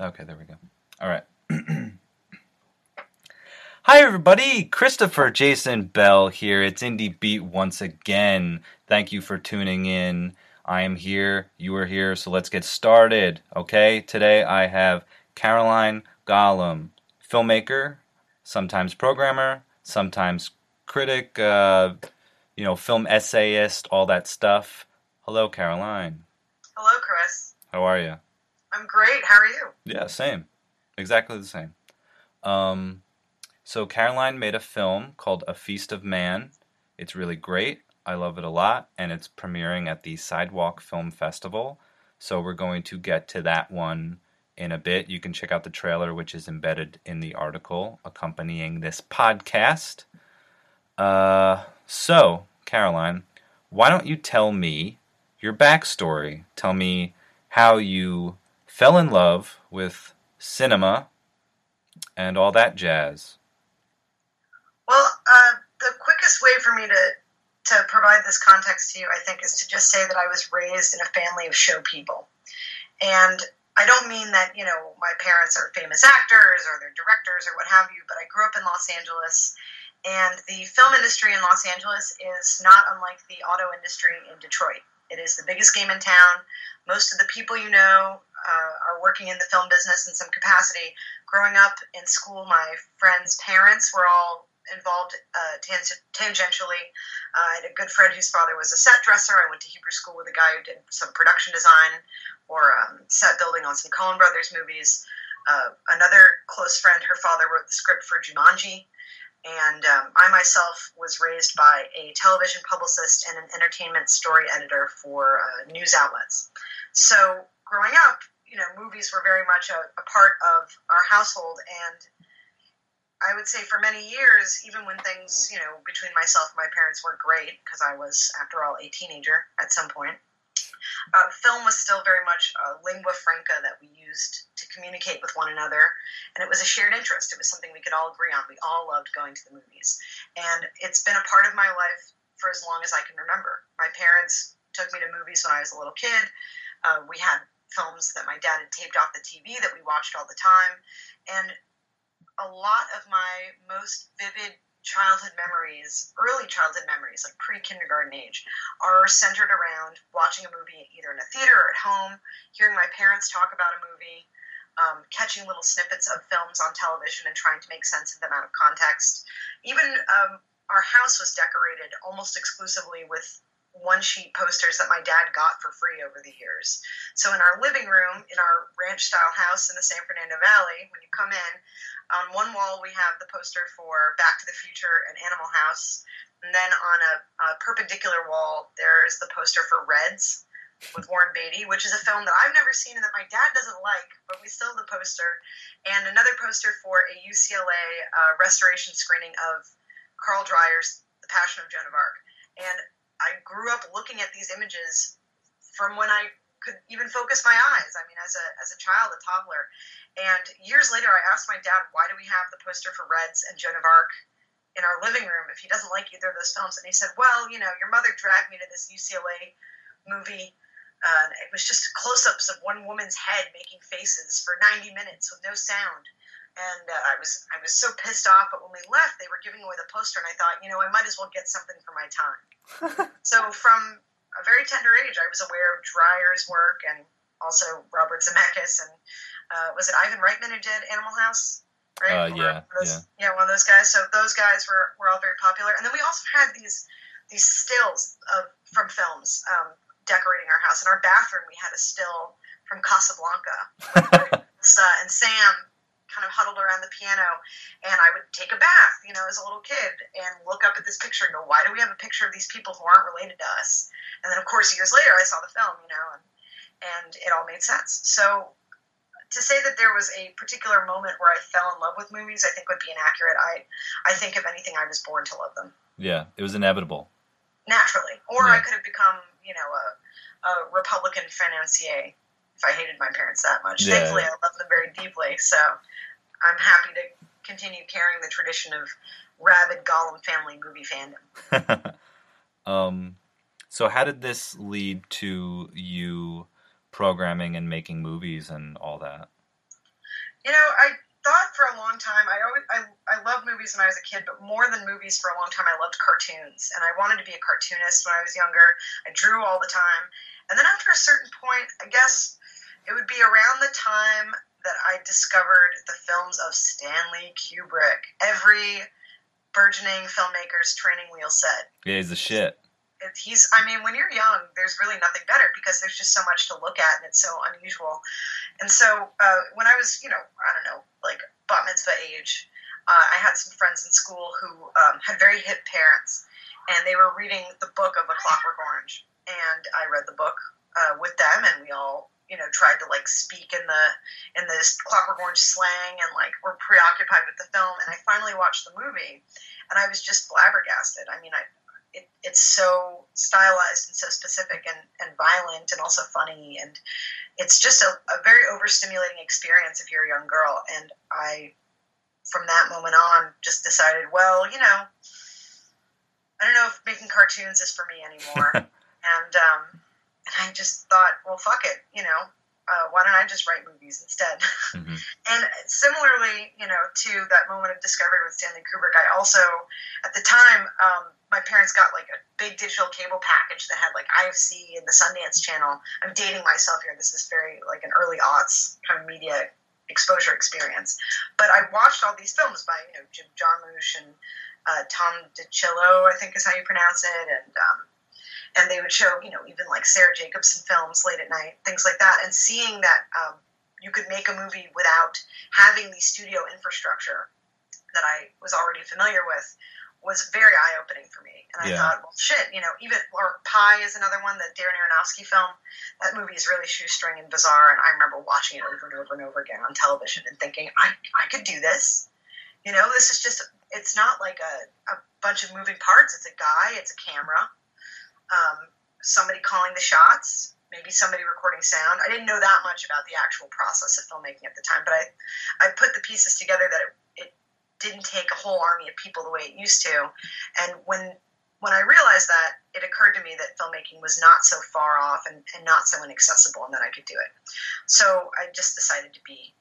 Okay, there we go. All right. Hi, everybody. Christopher Jason Bell here. It's Indie Beat once again. Thank you for tuning in. I am here. You are here. So let's get started. Okay. Today I have Caroline Golum, filmmaker, sometimes programmer, sometimes critic, uh, you know, film essayist, all that stuff. Hello, Caroline. Hello, Chris. How are you? I'm great. How are you? Yeah, same. Exactly the same. Um, so Caroline made a film called A Feast of Man. It's really great. I love it a lot, and it's premiering at the Sidewalk Film Festival. So we're going to get to that one in a bit. You can check out the trailer, which is embedded in the article accompanying this podcast. Uh, so, Caroline, why don't you tell me your backstory? Tell me how you fell in love with cinema and all that jazz. Well, uh, the quickest way for me to to provide this context to you, I think, is to just say that I was raised in a family of show people, and I don't mean that you know my parents are famous actors or they're directors or what have you, but I grew up in Los Angeles, and the film industry in Los Angeles is not unlike the auto industry in Detroit. It is the biggest game in town. Most of the people you know uh, are working in the film business in some capacity. Growing up in school, my friends' parents were all involved uh, tang- tangentially. Uh, I had a good friend whose father was a set dresser. I went to Hebrew school with a guy who did some production design or um, set building on some Coen Brothers movies. Uh, another close friend, her father wrote the script for Jumanji. And um, I myself was raised by a television publicist and an entertainment story editor for uh, news outlets. So growing up, you know, movies were very much a, a part of our household. And I would say for many years, even when things, you know, between myself and my parents weren't great, because I was, after all, a teenager at some point, uh, film was still very much a lingua franca that we used to communicate with one another, and it was a shared interest. It was something we could all agree on. We all loved going to the movies, and it's been a part of my life for as long as I can remember. My parents took me to movies when I was a little kid. Uh, we had films that my dad had taped off the TV that we watched all the time, and a lot of my most vivid childhood memories, early childhood memories, like pre kindergarten age, are centered around watching a movie either in a theater or at home, hearing my parents talk about a movie, um, catching little snippets of films on television and trying to make sense of them out of context. Even um, our house was decorated almost exclusively with one sheet posters that my dad got for free over the years. So in our living room, in our ranch style house in the San Fernando Valley, when you come in, on one wall we have the poster for Back to the Future and Animal House. And then on a, a perpendicular wall, there is the poster for Reds with Warren Beatty, which is a film that I've never seen and that my dad doesn't like, but we still have the poster. And another poster for a UCLA uh, restoration screening of Carl Dreyer's The Passion of Joan of Arc. And I grew up looking at these images from when I could even focus my eyes. I mean, as a as a child, a toddler, and years later, I asked my dad, "Why do we have the poster for Reds and Joan of Arc in our living room if he doesn't like either of those films?" And he said, "Well, you know, your mother dragged me to this UCLA movie." Uh, it was just close-ups of one woman's head making faces for 90 minutes with no sound and uh, I was I was so pissed off. But when we left, they were giving away the poster, and I thought, you know, I might as well get something for my time. so from a very tender age, I was aware of Dreyer's work and also Robert Zemeckis, and uh, was it Ivan Reitman who did Animal House? Right? Uh, yeah, those, yeah, yeah, one of those guys. So those guys were, were all very popular, and then we also had these these stills of from films um, decorating our house. In our bathroom, we had a still from Casablanca. uh, and Sam kind of huddled around the piano and I would take a bath, you know, as a little kid and look up at this picture and go, why do we have a picture of these people who aren't related to us? And then, of course, years later, I saw the film, you know, and, and it all made sense. So to say that there was a particular moment where I fell in love with movies, I think would be inaccurate. I, I think if anything, I was born to love them Yeah, it was inevitable. naturally, or I could have become, you know, a, a Republican financier I hated my parents that much. Yeah. Thankfully, I love them very deeply, so I'm happy to continue carrying the tradition of rabid Golum family movie fandom. um, so how did this lead to you programming and making movies and all that? You know, I thought for a long time. I always I, I loved movies when I was a kid, but more than movies for a long time, I loved cartoons, and I wanted to be a cartoonist when I was younger. I drew all the time, and then after a certain point, I guess it would be around the time that I discovered the films of Stanley Kubrick. Every burgeoning filmmaker's training wheel set Yeah, he's the shit. he's i mean when you're young there's really nothing better because there's just so much to look at and it's so unusual and so uh, when i was you know i don't know like bat mitzvah age uh, i had some friends in school who um, had very hip parents and they were reading the book of a clockwork orange and i read the book uh, with them and we all you know tried to like speak in the in this clockwork orange slang and like were preoccupied with the film. And i finally watched the movie and i was just flabbergasted. I mean i it, it's so stylized and so specific and, and violent and also funny. And it's just a, a very overstimulating experience if you're a young girl. And i from that moment on just decided well you know i don't know if making cartoons is for me anymore i just thought well fuck it you know uh, why don't I just write movies instead? Mhm. And similarly, you know, to that moment of discovery with Stanley Kubrick, I also, at the time, um, my parents got like a big digital cable package that had like IFC and the Sundance Channel. I'm dating myself here. This is very like an early aughts kind of media exposure experience. But I watched all these films by you know Jim Jarmusch and uh, Tom DiCillo, I think is how you pronounce it, and um, and they would show you know even like Sarah Jacobson films late at night, things like that, and seeing that um, you could make a movie without having the studio infrastructure that I was already familiar with was very eye opening for me. And I Yeah. thought, well, shit, you know, even or Pi is another one, the Darren Aronofsky film. That movie is really shoestring and bizarre, and I remember watching it over and over and over again on television and thinking, I I could do this. You know, this is just it's not like a, a bunch of moving parts. It's a guy, it's a camera, um, somebody calling the shots, maybe somebody recording sound. I didn't know that much about the actual process of filmmaking at the time, but I, I put the pieces together that it, it didn't take a whole army of people the way it used to. And when when I realized that, it occurred to me that filmmaking was not so far off and, and not so inaccessible and that I could do it. So I just decided to be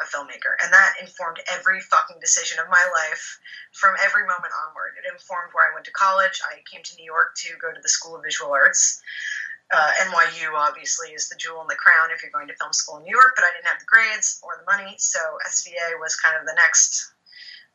a filmmaker. And that informed every fucking decision of my life from every moment onward. It informed where I went to college. I came to New York to go to the School of Visual Arts. Uh, NYU obviously is the jewel in the crown if you're going to film school in New York, but I didn't have the grades or the money, so SVA was kind of the next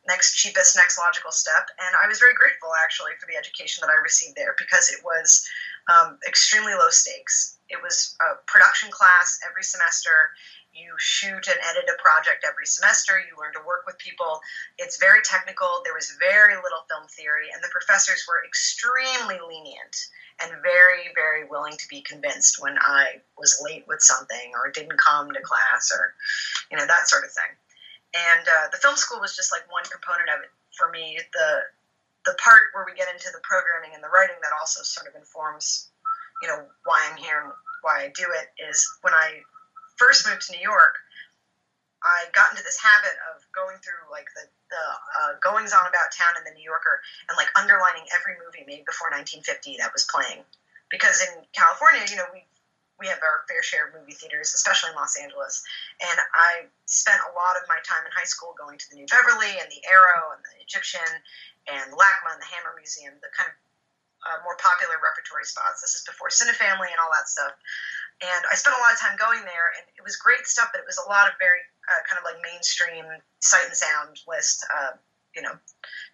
next cheapest, next logical step. And I was very grateful actually for the education that I received there because it was um, extremely low stakes. It was a production class every semester. You shoot and edit a project every semester. You learn to work with people. It's very technical. There was very little film theory, and the professors were extremely lenient and very, very willing to be convinced when I was late with something or didn't come to class or, you know, that sort of thing. And uh, the film school was just like one component of it for me. The the part where we get into the programming and the writing that also sort of informs, you know, why I'm here and why I do it is when I first moved to New York, I got into this habit of going through like the, the uh, goings on about town in the New Yorker and like underlining every movie made before 1950 that was playing. Because in California, you know, we we have our fair share of movie theaters, especially in Los Angeles. And I spent a lot of my time in high school going to the New Beverly and the Arrow and the Egyptian and LACMA and the Hammer Museum, the kind of uh, more popular repertory spots. This is before Cinefamily and all that stuff. And I spent a lot of time going there, and it was great stuff, but it was a lot of very uh, kind of like mainstream sight and sound list, uh, you know,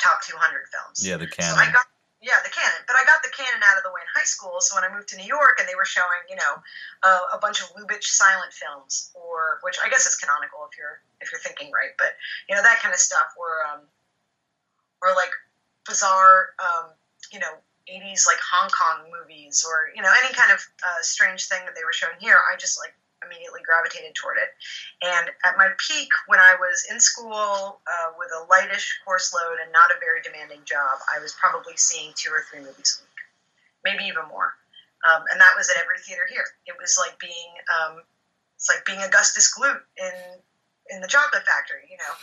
top 200 films. Yeah, the So I canon. got yeah the canon, but I got the canon out of the way in high school. So when I moved to New York and they were showing you know uh, a bunch of Lubitsch silent films, or which I guess is canonical if you're if you're thinking right, but you know that kind of stuff were um, or like bizarre um, you know 80s like Hong Kong movies or you know any kind of uh, strange thing that they were showing here. I just like immediately gravitated toward it. And at my peak, when I was in school uh, with a lightish course load and not a very demanding job, I was probably seeing two or three movies a week, maybe even more. Um, and that was at every theater here. It was like being um, it's like being Augustus Gloop in in the Chocolate Factory. You know,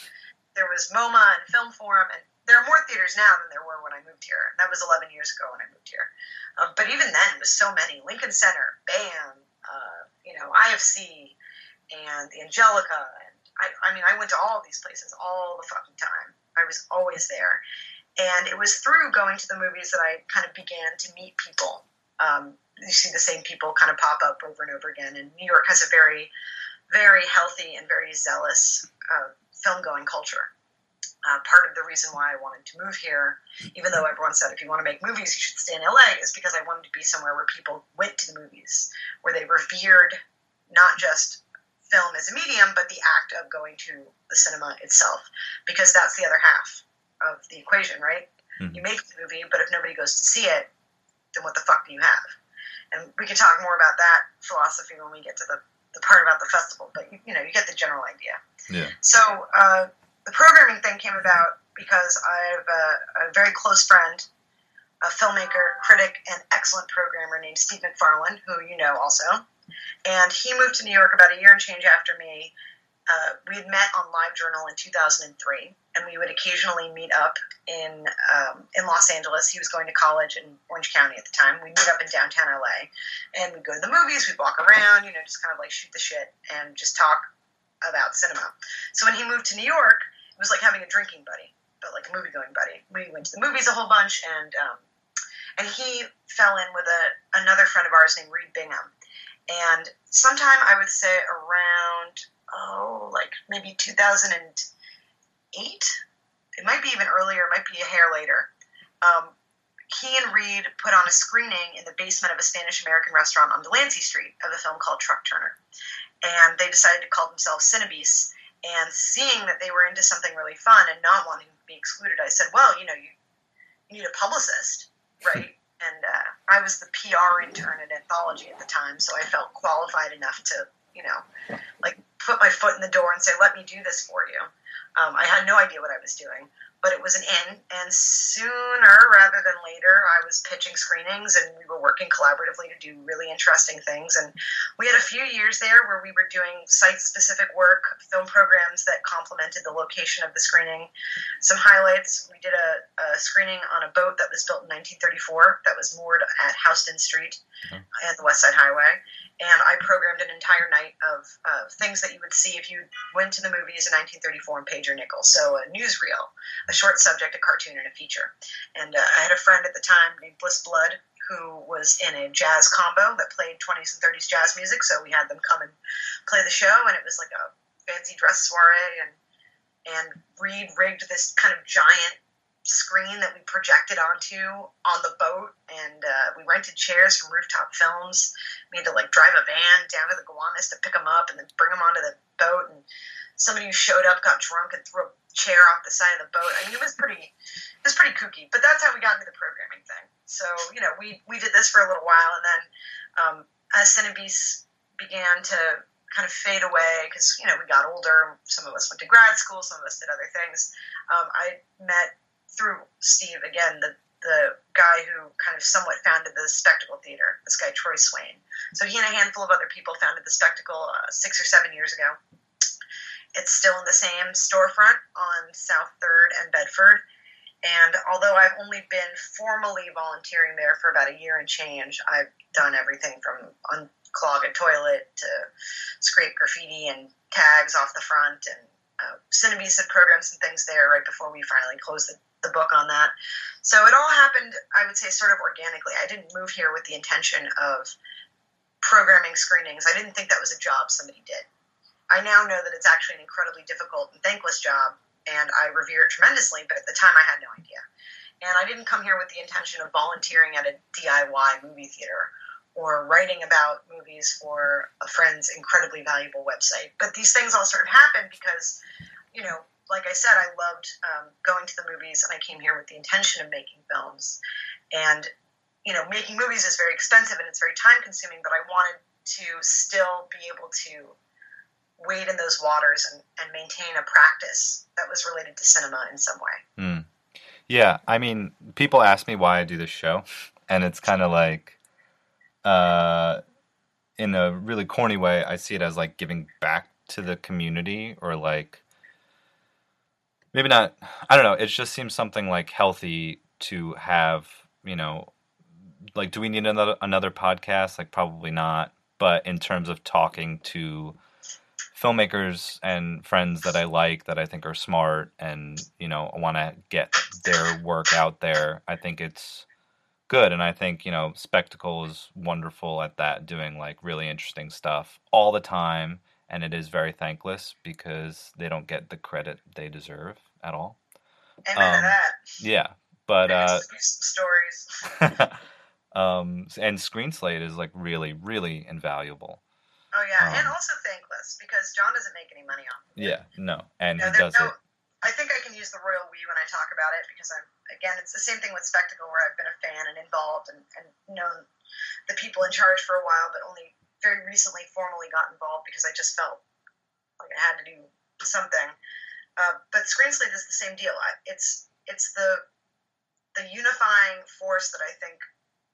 there was MoMA and Film Forum, and there are more theaters now than there were when I moved here. That was 11 years ago when I moved here. Uh, but even then, it was so many. Lincoln Center, BAM, uh, you know, IFC, and the Angelika. And I, I mean, I went to all these places all the fucking time. I was always there. And it was through going to the movies that I kind of began to meet people um, you see the same people kind of pop up over and over again. And New York has a very, very healthy and very zealous uh, film going culture. Uh, part of the reason why I wanted to move here, even though everyone said if you want to make movies, you should stay in LA, is because I wanted to be somewhere where people went to the movies, where they revered not just film as a medium, but the act of going to the cinema itself, because that's the other half of the equation, right? Mm-hmm. You make the movie, but if nobody goes to see it, then what the fuck do you have? and we can talk more about that philosophy when we get to the, the part about the festival. But you, you know, you get the general idea. Yeah. So uh, the programming thing came about because I have a, a, very close friend, a filmmaker, critic, and excellent programmer named Steve Macfarlane, who you know also. And he moved to New York about a year and change after me uh, we had met on LiveJournal in 2003, and we would occasionally meet up in um, in Los Angeles. He was going to college in Orange County at the time. We'd meet up in downtown LA, and we'd go to the movies. We'd walk around, you know, just kind of like shoot the shit and just talk about cinema. So when he moved to New York, it was like having a drinking buddy, but like a movie going buddy. We went to the movies a whole bunch, and um, and he fell in with a another friend of ours named Reed Bingham. And sometime I would say around oh, like maybe 2008. It might be even earlier, it might be a hair later. Um, he and Reed put on a screening in the basement of a Spanish American restaurant on Delancey Street of a film called Truck Turner. And they decided to call themselves Cinebeasts. And seeing that they were into something really fun and not wanting to be excluded, I said, well, you know, you, you need a publicist, right? and uh, I was the PR intern at Anthology at the time, so I felt qualified enough to, you know, like put my foot in the door and say, "Let me do this for you." Um, I had no idea what I was doing, but it was an in. And sooner rather than later, I was pitching screenings, and we were working collaboratively to do really interesting things. And we had a few years there where we were doing site-specific work, film programs that complemented the location of the screening. Some highlights: we did a, a screening on a boat that was built in 1934 that was moored at Houston Street mm-hmm. and the West Side Highway and I programmed an entire night of things that you would see if you went to the movies in 1934 in Page or Nickel. So a newsreel, a short subject, a cartoon, and a feature. And uh, I had a friend at the time named Bliss Blood who was in a jazz combo that played 20s and 30s jazz music. So we had them come and play the show, and it was like a fancy dress soiree. And and Reed rigged this kind of giant screen that we projected onto on the boat, and uh, we rented chairs from Rooftop Films. We had to like drive a van down to the Gowanus to pick them up and then bring them onto the boat. And somebody who showed up got drunk and threw a chair off the side of the boat. I mean, it was pretty, it was pretty kooky. But that's how we got into the programming thing. So you know, we we did this for a little while, and then um, as Cinebeasts began to kind of fade away because you know we got older. Some of us went to grad school, some of us did other things. Um, I met through Steve again, the the guy who kind of somewhat founded the Spectacle Theater, this guy Troy Swain. So he and a handful of other people founded the Spectacle uh, six or seven years ago. It's still in the same storefront on South Third and Bedford. And although I've only been formally volunteering there for about a year and change, I've done everything from unclog a toilet to scrape graffiti and tags off the front and uh, Cinebeasts had programs and things there right before we finally closed the the book on that. So it all happened, I would say, sort of organically. I didn't move here with the intention of programming screenings. I didn't think that was a job somebody did. I now know that it's actually an incredibly difficult and thankless job, and I revere it tremendously, but at the time I had no idea. And I didn't come here with the intention of volunteering at a DIY movie theater or writing about movies for a friend's incredibly valuable website. But these things all sort of happened because, you know, like I said, I loved um, going to the movies, and I came here with the intention of making films. And you know, making movies is very expensive and it's very time consuming, but I wanted to still be able to wade in those waters and, and maintain a practice that was related to cinema in some way. Mm. Yeah, I mean, people ask me why I do this show, and it's kind of like, uh, in a really corny way, I see it as like giving back to the community or like maybe not I don't know, it just seems something like healthy to have, you know, like do we need another another podcast? Like probably not, but in terms of talking to filmmakers and friends that I like that I think are smart and, you know, want to get their work out there, I think it's good and I think, you know, Spectacle is wonderful at that doing like really interesting stuff all the time and it is very thankless because they don't get the credit they deserve at all. Amen um, to that. Yeah, but uh, stories. um, and Screen Slate is like really, really invaluable. Oh yeah, um, and also thankless because John doesn't make any money off. Of it. Yeah, no, and know, he does no, it. I think I can use the royal we when I talk about it because I'm again, it's the same thing with Spectacle where I've been a fan and involved and, and known the people in charge for a while, but only very recently formally got involved because I just felt like I had to do something. Uh, but Screenslate is the same deal. It's it's the the unifying force that I think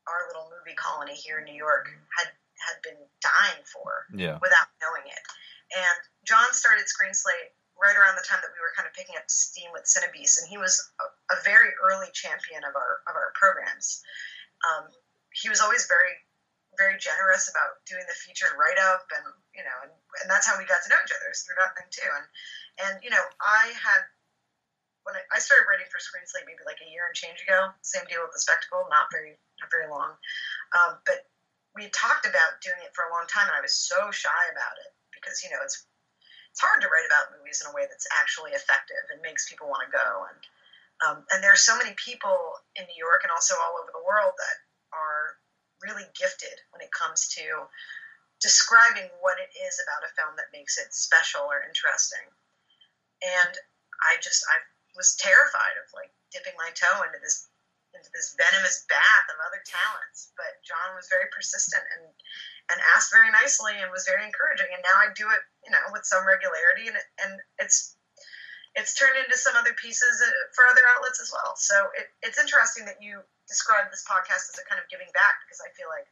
our little movie colony here in New York had had been dying for yeah. without knowing it. And John started Screenslate right around the time that we were kind of picking up steam with Cinebeast, and he was a, a very early champion of our of our programs. Um, he was always very very generous about doing the featured write up, and you know, and, and that's how we got to know each other through that thing too. And and you know, I had when I, I started writing for Screen Slate maybe like a year and change ago. Same deal with the Spectacle, not very not very long, um, but we talked about doing it for a long time, and I was so shy about it because you know it's it's hard to write about movies in a way that's actually effective and makes people want to go. And um, and there's so many people in New York and also all over the world that are really gifted when it comes to describing what it is about a film that makes it special or interesting. And I just I was terrified of like dipping my toe into this into this venomous bath of other talents. But John was very persistent and and asked very nicely and was very encouraging. And now I do it, you know, with some regularity, and and it's it's turned into some other pieces uh, for other outlets as well. So it, it's interesting that you describe this podcast as a kind of giving back because I feel like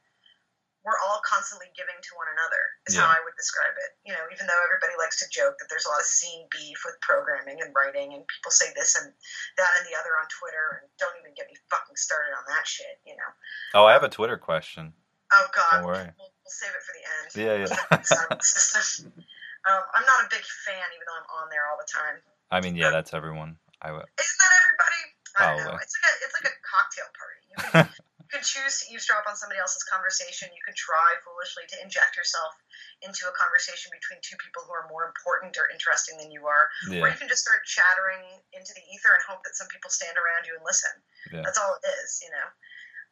we're all constantly giving to one another is yeah. how I would describe it. You know, even though everybody likes to joke that there's a lot of scene beef with programming and writing, and people say this and that and the other on Twitter, and don't even get me fucking started on that shit. You know. Oh, I have a Twitter question. Oh God, don't worry. We'll, we'll save it for the end. Yeah, yeah. um, I'm not a big fan, even though I'm on there all the time. I mean, yeah, that's everyone. I would. Isn't that everybody? I don't know. It's like a it's like a cocktail party. You can, you can choose to eavesdrop on somebody else's conversation. You can try foolishly to inject yourself into a conversation between two people who are more important or interesting than you are, yeah. or you can just start chattering into the ether and hope that some people stand around you and listen. Yeah. That's all it is, you know.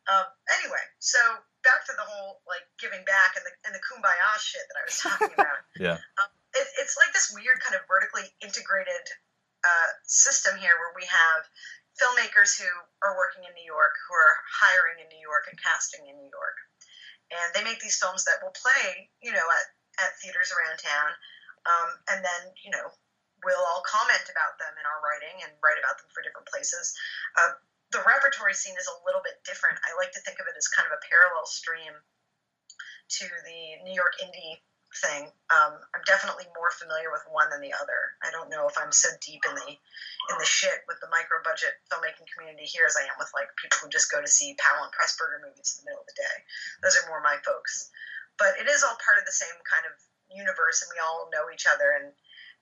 Um, anyway, so back to the whole like giving back and the and the kumbaya shit that I was talking about. yeah. Um, it, it's like this weird kind of vertically integrated uh, system here where we have filmmakers who are working in New York, who are hiring in New York and casting in New York. And they make these films that will play, you know, at, at theaters around town. Um, and then, you know, we'll all comment about them in our writing and write about them for different places. Uh, the repertory scene is a little bit different. I like to think of it as kind of a parallel stream to the New York indie thing. Um, I'm definitely more familiar with one than the other. I don't know if I'm so deep in the in the shit with the micro budget filmmaking community here as I am with like people who just go to see Powell and Pressburger movies in the middle of the day. Those are more my folks. But it is all part of the same kind of universe, and we all know each other. And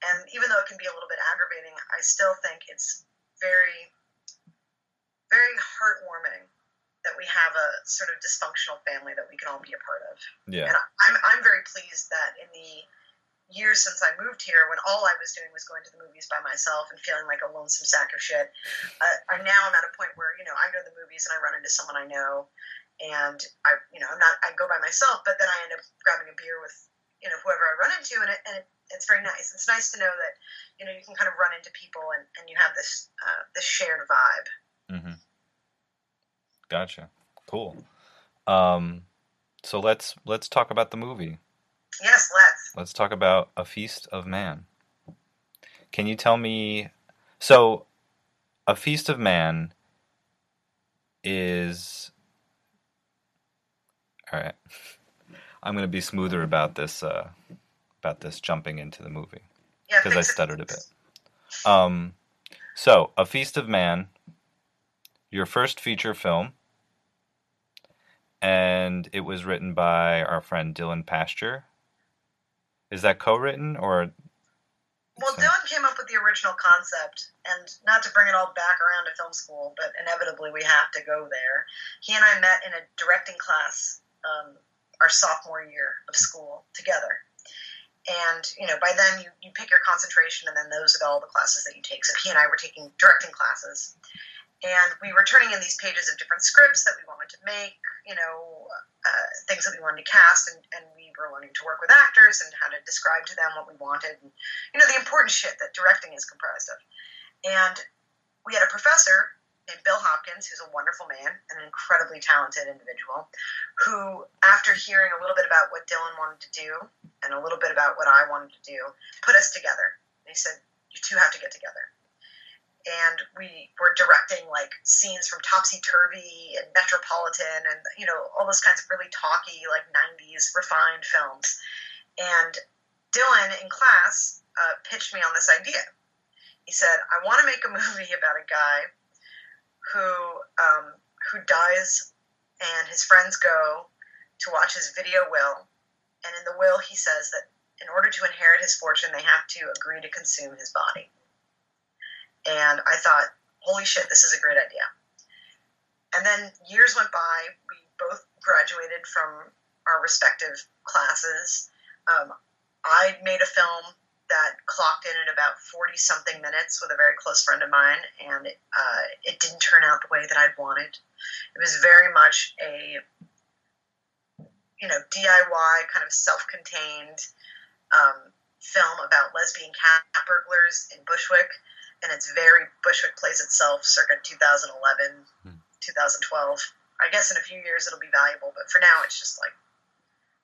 and even though it can be a little bit aggravating, I still think it's very very heartwarming that we have a sort of dysfunctional family that we can all be a part of. Yeah. And I'm, I'm very pleased that in the years since I moved here, when all I was doing was going to the movies by myself and feeling like a lonesome sack of shit, uh, I now I'm at a point where you know I go to the movies and I run into someone I know, and I you know I'm not I go by myself, but then I end up grabbing a beer with you know whoever I run into, and it, and it, it's very nice. It's nice to know that you know you can kind of run into people and, and you have this uh, this shared vibe. Mm-hmm. Gotcha. Cool. Um, So let's let's talk about the movie. Yes, let's. Let's talk about A Feast of Man. Can you tell me so A Feast of Man is All right. I'm going to be smoother about this uh about this jumping into the movie Yeah, because I stuttered a bit. Um so, A Feast of Man, your first feature film, and it was written by our friend Dylan Pasture. Is that co-written or Well, So- Dylan came up with the original concept, and not to bring it all back around to film school, but inevitably we have to go there. He and I met in a directing class um, our sophomore year of school together. And, you know, by then you, you pick your concentration, and then those are all the classes that you take. So he and I were taking directing classes. And we were turning in these pages of different scripts that we wanted to make, you know, uh, things that we wanted to cast, and, and we were learning to work with actors and how to describe to them what we wanted. And, you know, the important shit that directing is comprised of. And we had a professor named Bill Hopkins, who's a wonderful man, an incredibly talented individual, who, after hearing a little bit about what Dylan wanted to do and a little bit about what I wanted to do, put us together. And he said, You two have to get together. And we were directing like scenes from Topsy Turvy and Metropolitan and, you know, all those kinds of really talky, like 90s refined films. And Dylan in class uh, pitched me on this idea. He said, I want to make a movie about a guy who um, who dies and his friends go to watch his video will. And in the will, he says that in order to inherit his fortune, they have to agree to consume his body. And I thought, holy shit, this is a great idea. And then years went by. We both graduated from our respective classes. Um, I made a film that clocked in at about 40 something minutes with a very close friend of mine, and uh, it didn't turn out the way that I'd wanted. It was very much a you know DIY kind of self-contained um, film about lesbian cat burglars in Bushwick, and it's very Bushwick plays itself circa 2011, Hmm. 2012. I guess in a few years it'll be valuable, but for now it's just like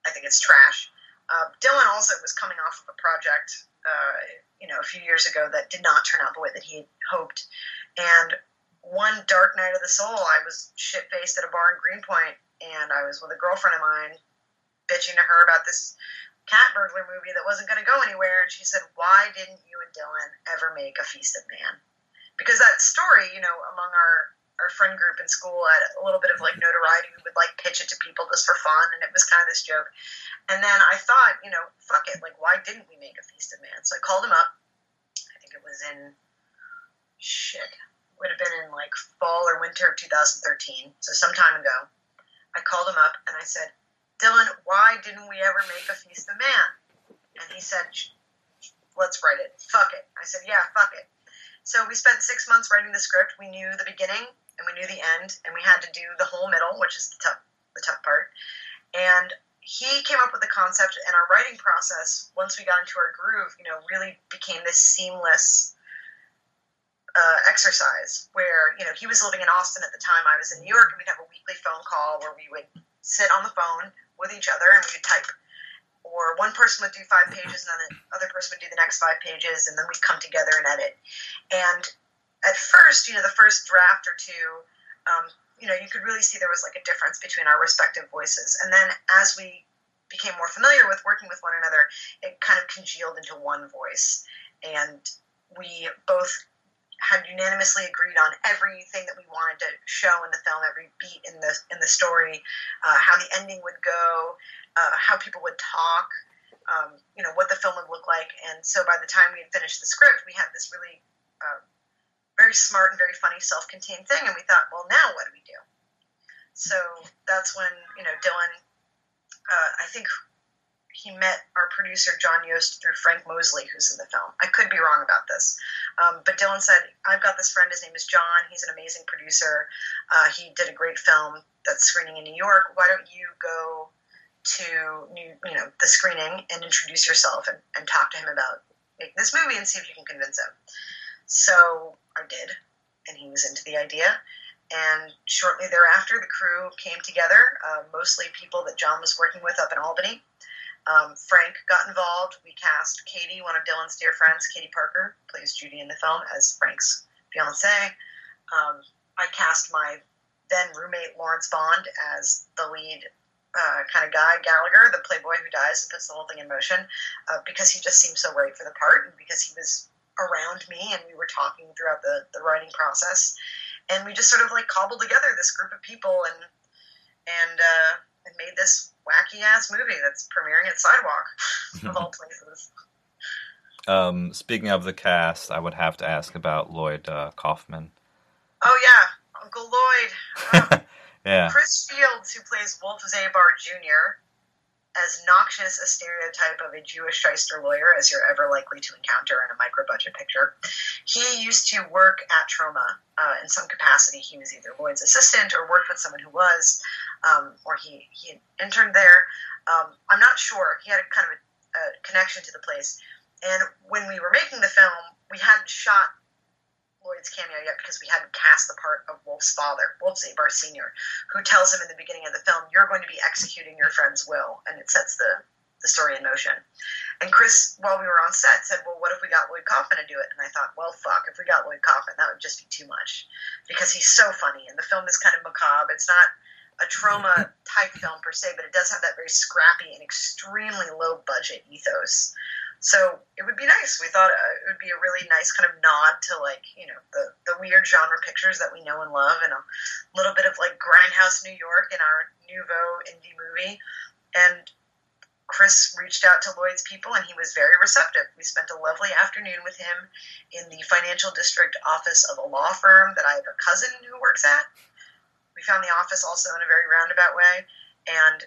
I think it's trash. Uh, Dylan also was coming off of a project, uh, you know, a few years ago that did not turn out the way that he had hoped. And one dark night of the soul, I was shit faced at a bar in Greenpoint, and I was with a girlfriend of mine, bitching to her about this cat burglar movie that wasn't going to go anywhere. And she said, "Why didn't you and Dylan ever make a Feast of Man?" Because that story, you know, among our our friend group in school had a little bit of like notoriety. We would like pitch it to people just for fun, and it was kind of this joke. And then I thought, you know, fuck it, like why didn't we make a Feast of Man? So I called him up. I think it was in shit. Would have been in like fall or winter of 2013, so some time ago. I called him up and I said, Dylan, why didn't we ever make a Feast of Man? And he said, let's write it. Fuck it. I said, yeah, fuck it. So we spent six months writing the script. We knew the beginning and we knew the end, and we had to do the whole middle, which is the tough, the tough part. And he came up with the concept, and our writing process, once we got into our groove, you know, really became this seamless uh, exercise where, you know, he was living in Austin at the time, I was in New York, and we'd have a weekly phone call where we would sit on the phone with each other and we would type. Or one person would do five pages, and then the other person would do the next five pages, and then we'd come together and edit. And at first, you know, the first draft or two, um, you know, you could really see there was like a difference between our respective voices. And then as we became more familiar with working with one another, it kind of congealed into one voice. And we both had unanimously agreed on everything that we wanted to show in the film, every beat in the in the story, uh, how the ending would go, uh, how people would talk, um, you know, what the film would look like. And so by the time we had finished the script, we had this really uh, very smart and very funny self-contained thing. And we thought, well, now what do we do? So that's when you know Dylan. Uh, I think he met our producer John Yost through Frank Mosley, who's in the film. I could be wrong about this, um, but Dylan said, "I've got this friend. His name is John. He's an amazing producer. Uh, he did a great film that's screening in New York. Why don't you go to new, you know the screening and introduce yourself and, and talk to him about this movie and see if you can convince him." So I did, and he was into the idea. And shortly thereafter, the crew came together, uh, mostly people that John was working with up in Albany. Um, Frank got involved. We cast Katie, one of Dylan's dear friends, Katie Parker, plays Judy in the film as Frank's fiance. Um, I cast my then roommate Lawrence Bond as the lead uh, kind of guy, Gallagher, the playboy who dies and puts the whole thing in motion, uh, because he just seemed so right for the part and because he was around me and we were talking throughout the, the writing process. And we just sort of like cobbled together this group of people and and uh, and made this wacky ass movie that's premiering at Sidewalk of all places. Um, speaking of the cast, I would have to ask about Lloyd uh, Kaufman. Oh yeah, Uncle Lloyd. Yeah, Chris Fields, who plays Wolf Zabar Jr., as noxious a stereotype of a Jewish shyster lawyer as you're ever likely to encounter in a micro budget picture. He used to work at Troma uh, in some capacity. He was either Lloyd's assistant or worked with someone who was, um, or he, he interned there. Um, I'm not sure. He had a kind of a, a connection to the place. And when we were making the film, we hadn't shot Lloyd's cameo yet because we hadn't cast the part of Wolf's father, Wolf Zabar Sr., who tells him in the beginning of the film, You're going to be executing your friend's will. And it sets the, the story in motion. And Chris, while we were on set, said, Well, what if we got Lloyd Kaufman to do it? And I thought, Well, fuck, if we got Lloyd Kaufman, that would just be too much. Because he's so funny. And the film is kind of macabre. It's not a Troma type film per se, but it does have that very scrappy and extremely low budget ethos. So it would be nice. We thought uh, it would be a really nice kind of nod to like you know the the weird genre pictures that we know and love, and a little bit of like grindhouse New York in our nouveau indie movie. And Chris reached out to Lloyd's people, and he was very receptive. We spent a lovely afternoon with him in the financial district office of a law firm that I have a cousin who works at. We found the office also in a very roundabout way, and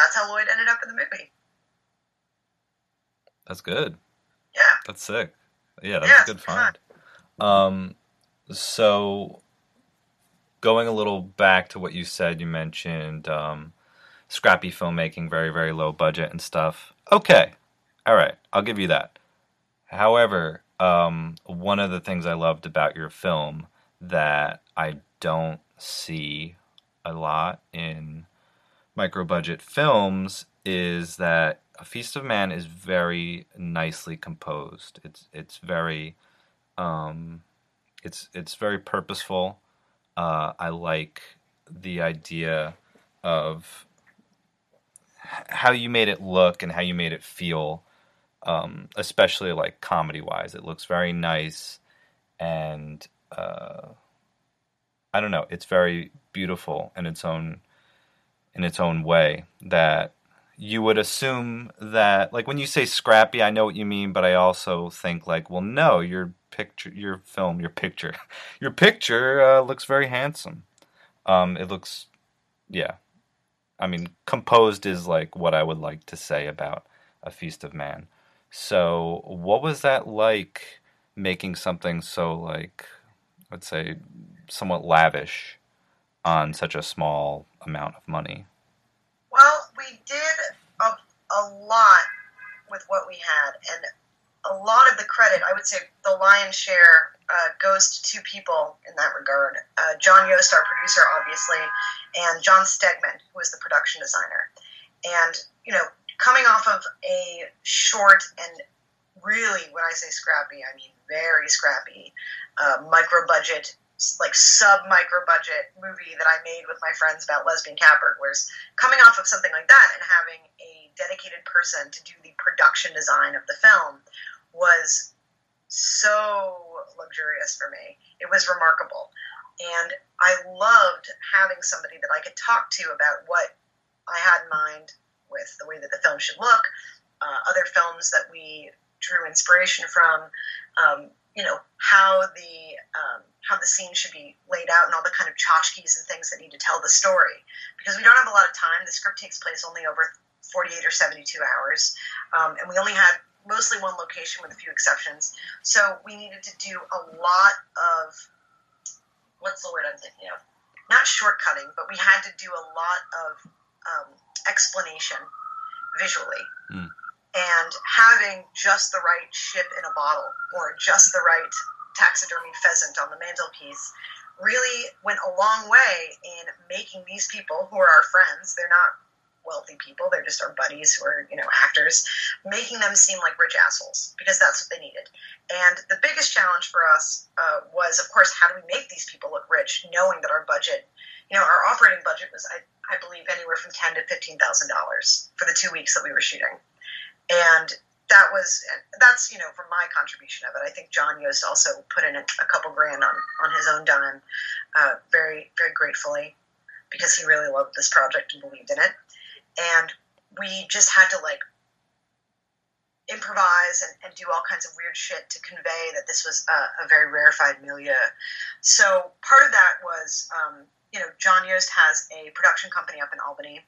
that's how Lloyd ended up in the movie. That's good. Yeah. That's sick. Yeah, that's Yeah, a good find. Um, so going a little back to what you said, you mentioned um, scrappy filmmaking, very very low budget and stuff. Okay, all right, I'll give you that. However, um, one of the things I loved about your film that I don't see a lot in micro budget films is that A Feast of Man is very nicely composed. It's it's very um, it's it's very purposeful. Uh, I like the idea of how you made it look and how you made it feel, um, especially like comedy wise. It looks very nice, and uh, I don't know. It's very beautiful in its own in its own way. That you would assume that, like when you say scrappy, I know what you mean, but I also think like, well, no, your picture, your film, your picture, your picture uh, looks very handsome. Um, it looks, yeah. I mean, composed is like what I would like to say about a feast of man. So, what was that like making something so like, let's say, somewhat lavish on such a small amount of money? We did a, a lot with what we had, and a lot of the credit, I would say, the lion's share uh, goes to two people in that regard. Uh, John Yost, our producer, obviously, and John Stegman, who was the production designer. And you know, coming off of a short and really, when I say scrappy, I mean very scrappy, uh, micro budget like sub micro budget movie that I made with my friends about lesbian cat burglars, coming off of something like that and having a dedicated person to do the production design of the film was so luxurious for me. It was remarkable. And I loved having somebody that I could talk to about what I had in mind with the way that the film should look, uh, other films that we drew inspiration from, um, you know, how the um, how the scene should be laid out and all the kind of tchotchkes and things that need to tell the story. Because we don't have a lot of time. The script takes place only over 48 or 72 hours. Um, and we only had mostly one location with a few exceptions. So we needed to do a lot of, what's the word I'm thinking of? Not shortcutting, but we had to do a lot of um, explanation visually. Mm. And having just the right ship in a bottle or just the right taxidermy pheasant on the mantelpiece really went a long way in making these people who are our friends, they're not wealthy people, they're just our buddies who are, you know, actors, making them seem like rich assholes because that's what they needed. And the biggest challenge for us uh, was, of course, how do we make these people look rich, knowing that our budget, you know, our operating budget was, I, I believe, anywhere from ten to fifteen thousand dollars for the two weeks that we were shooting, and that was that's you know from my contribution of it. I think John Yost also put in a, a couple grand on on his own dime, uh, very very gratefully, because he really loved this project and believed in it, and we just had to like improvise and, and do all kinds of weird shit to convey that this was a, a very rarefied milieu. So part of that was, um, you know, John Yost has a production company up in Albany,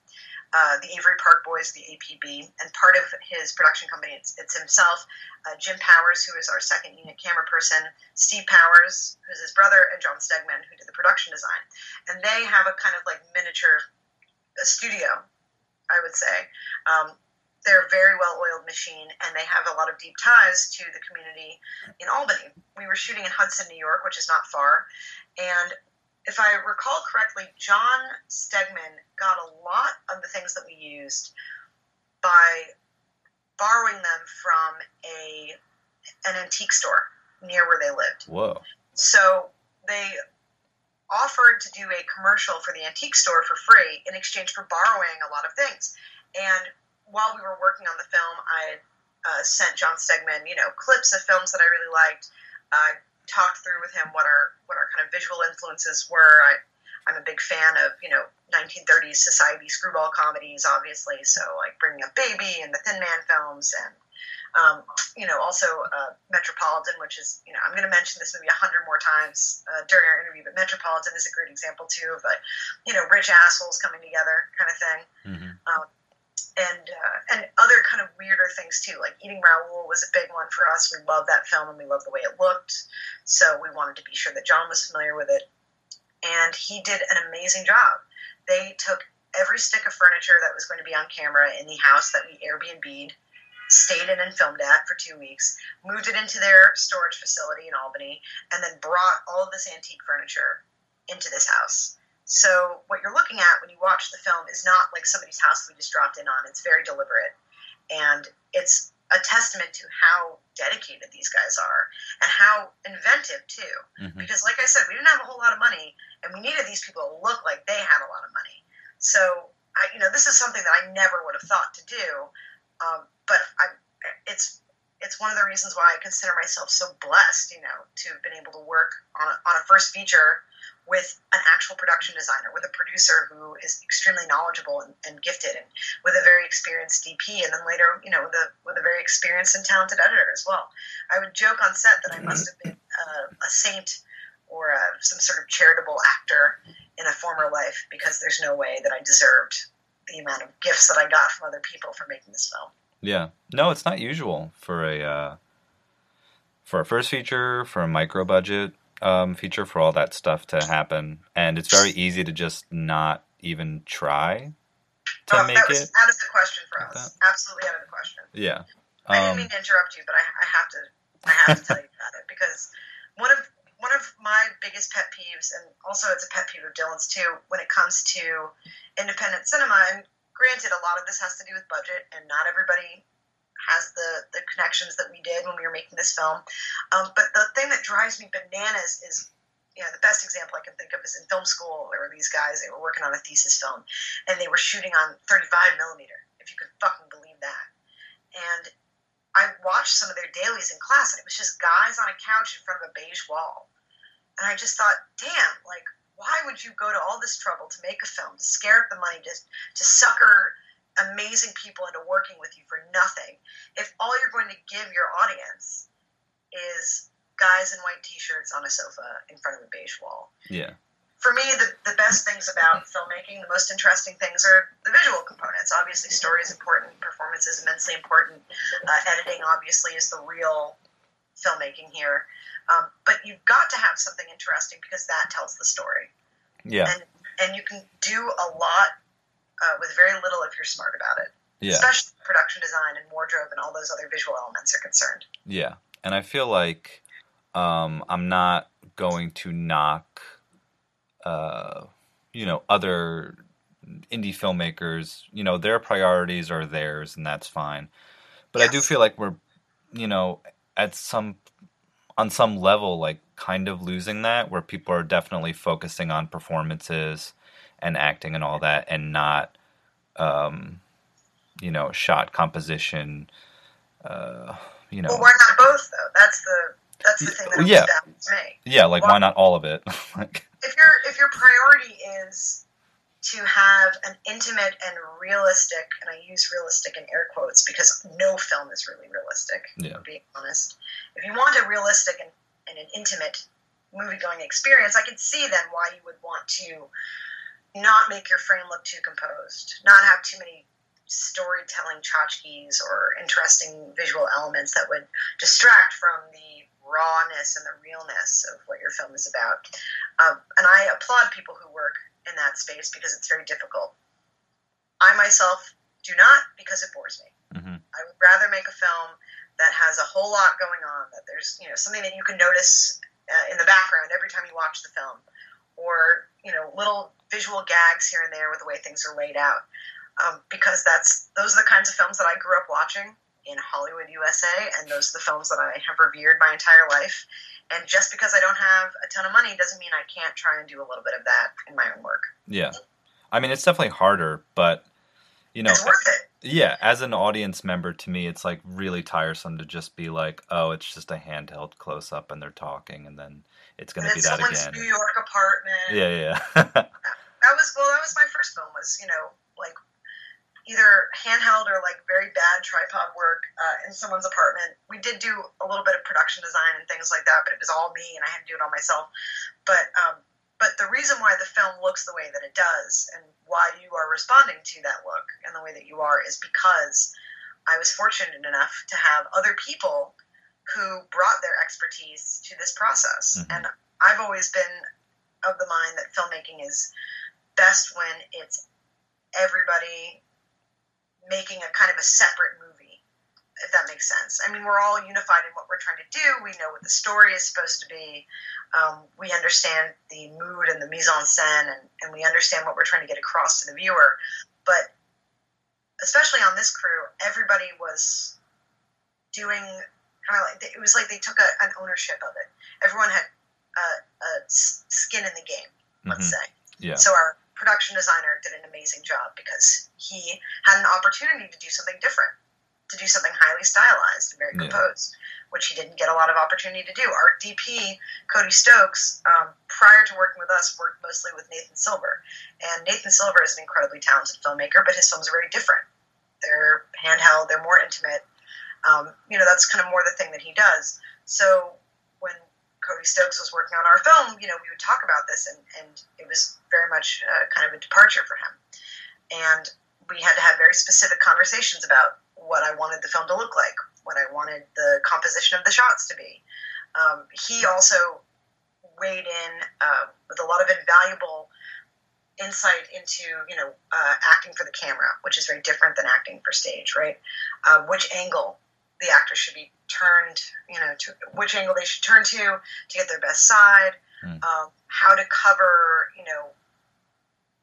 uh, the Avery Park Boys, the APB, and part of his production company, it's, it's himself, uh, Jim Powers, who is our second unit camera person, Steve Powers, who's his brother, and John Stegman, who did the production design. And they have a kind of like miniature studio, I would say. Um, they're a very well oiled machine and they have a lot of deep ties to the community in Albany. We were shooting in Hudson, New York, which is not far. And if I recall correctly, John Stegman got a lot of the things that we used by borrowing them from a an antique store near where they lived. Whoa. So they offered to do a commercial for the antique store for free in exchange for borrowing a lot of things. And while we were working on the film, I uh, sent John Stegman, you know, clips of films that I really liked. I uh, talked through with him what our what our kind of visual influences were. I, I'm a big fan of you know 1930s society screwball comedies, obviously. So like Bringing Up Baby and the Thin Man films, and um, you know also uh, Metropolitan, which is you know I'm going to mention this movie a hundred more times uh, during our interview, but Metropolitan is a great example too of like you know rich assholes coming together kind of thing. Mm-hmm. Um, and uh, and other kind of weirder things too. Like Eating Raoul was a big one for us. We loved that film and we loved the way it looked, so we wanted to be sure that John was familiar with it, and he did an amazing job. They took every stick of furniture that was going to be on camera in the house that we Airbnb'd, stayed in and filmed at for two weeks, moved it into their storage facility in Albany, and then brought all of this antique furniture into this house. So what you're looking at when you watch the film is not like somebody's house we just dropped in on. It's very deliberate, and it's a testament to how dedicated these guys are and how inventive too. Mm-hmm. Because, like I said, we didn't have a whole lot of money, and we needed these people to look like they had a lot of money. So, I, you know, this is something that I never would have thought to do, um, but I, it's it's one of the reasons why I consider myself so blessed, you know, to have been able to work on a, on a first feature with an actual production designer, with a producer who is extremely knowledgeable and, and, gifted, and with a very experienced DP, and then later, you know, with a with a very experienced and talented editor as well. I would joke on set that I must have been a saint or a, some sort of charitable actor in a former life because there's no way that I deserved the amount of gifts that I got from other people for making this film. Yeah, no, it's not usual for a uh, for a first feature for a micro budget um, feature for all that stuff to happen, and it's very easy to just not even try to oh, make that was it. Out of the question for like us. That. Absolutely out of the question. Yeah. Um, I didn't um, mean to interrupt you, but I, I have to. I have to tell you about it because one of one of my biggest pet peeves, and also it's a pet peeve of Dylan's too, when it comes to independent cinema. And granted, a lot of this has to do with budget, and not everybody has the the connections that we did when we were making this film. Um, but the thing that drives me bananas is you know, the best example I can think of is in film school. There were these guys, they were working on a thesis film, and they were shooting on 35 millimeter, if you could fucking believe that. And I watched some of their dailies in class, and it was just guys on a couch in front of a beige wall. And I just thought, damn, like, why would you go to all this trouble to make a film, to scare up the money, to, to sucker amazing people into working with you for nothing if all you're going to give your audience is guys in white t-shirts on a sofa in front of a beige wall. Yeah. For me, the, the best things about filmmaking, the most interesting things are the visual components. Obviously, story is important, performance is immensely important, uh, editing obviously is the real filmmaking here. Um, but you've got to have something interesting because that tells the story. Yeah. And, and you can do a lot uh, with very little if you're smart about it. Yeah. Especially production design and wardrobe and all those other visual elements are concerned. Yeah. And I feel like um, I'm not going to knock uh, you know, other indie filmmakers, you know, their priorities are theirs, and that's fine. But I do feel like we're, you know, at some on some level, like kind of losing that, where people are definitely focusing on performances and acting and all that, and not, um, you know, shot composition. Uh, you know, Well, why not both though? That's the that's the thing that Yeah. yeah, like why not all of it? like, If your if your priority is to have an intimate and realistic, and I use realistic in air quotes because no film is really realistic. Yeah. To be honest, if you want a realistic and, and an intimate movie going experience, I could see then why you would want to not make your frame look too composed, not have too many storytelling tchotchkes or interesting visual elements that would distract from the rawness and the realness of what your film is about. Um, and I applaud people who work in that space because it's very difficult. I myself do not because it bores me. mhm. I would rather make a film that has a whole lot going on, that there's you know something that you can notice uh, in the background every time you watch the film, or you know little visual gags here and there with the way things are laid out, um, because that's those are the kinds of films that I grew up watching in Hollywood, USA, and those are the films that I have revered my entire life. And just because I don't have a ton of money doesn't mean I can't try and do a little bit of that in my own work. yeah. I mean, it's definitely harder, but you know, It's worth it. Yeah, as an audience member, to me, it's like really tiresome to just be like, oh, it's just a handheld close up and they're talking, and then it's going to be that again. New York apartment. Yeah, yeah, that was well that was my first film was you know like either handheld or like very bad tripod work uh, in someone's apartment. We did do a little bit of production design and things like that but it was all me and i had to do it all myself. But um, but the reason why the film looks the way that it does and why you are responding to that look and the way that you are is because i was fortunate enough to have other people who brought their expertise to this process. Mhm. and i've always been of the mind that filmmaking is best when it's everybody making a kind of a separate movie, if that makes sense. I mean, we're all unified in what we're trying to do. We know what the story is supposed to be. Um, we understand the mood and the mise en scène, and, and we understand what we're trying to get across to the viewer. But especially on this crew, everybody was doing kind of like it was like they took a, an ownership of it. Everyone had a skin in the game, let's Mhm. say. yeah, So our production designer did an amazing job because he had an opportunity to do something different, to do something highly stylized and very Yeah. composed, which he didn't get a lot of opportunity to do. Our DP, Cody Stokes, um, prior to working with us, worked mostly with Nathan Silver. And Nathan Silver is an incredibly talented filmmaker, but his films are very different. They're handheld, they're more intimate. Um, you know, that's kind of more the thing that he does. So Cody Stokes was working on our film, you know, we would talk about this, and, and it was very much uh, kind of a departure for him. And we had to have very specific conversations about what I wanted the film to look like, what I wanted the composition of the shots to be. Um, he also weighed in uh, with a lot of invaluable insight into, you know, uh, acting for the camera, which is very different than acting for stage, right? Uh, which angle the actor should be turned, you know, to which angle they should turn to to get their best side, Hmm. um, how to cover, you know,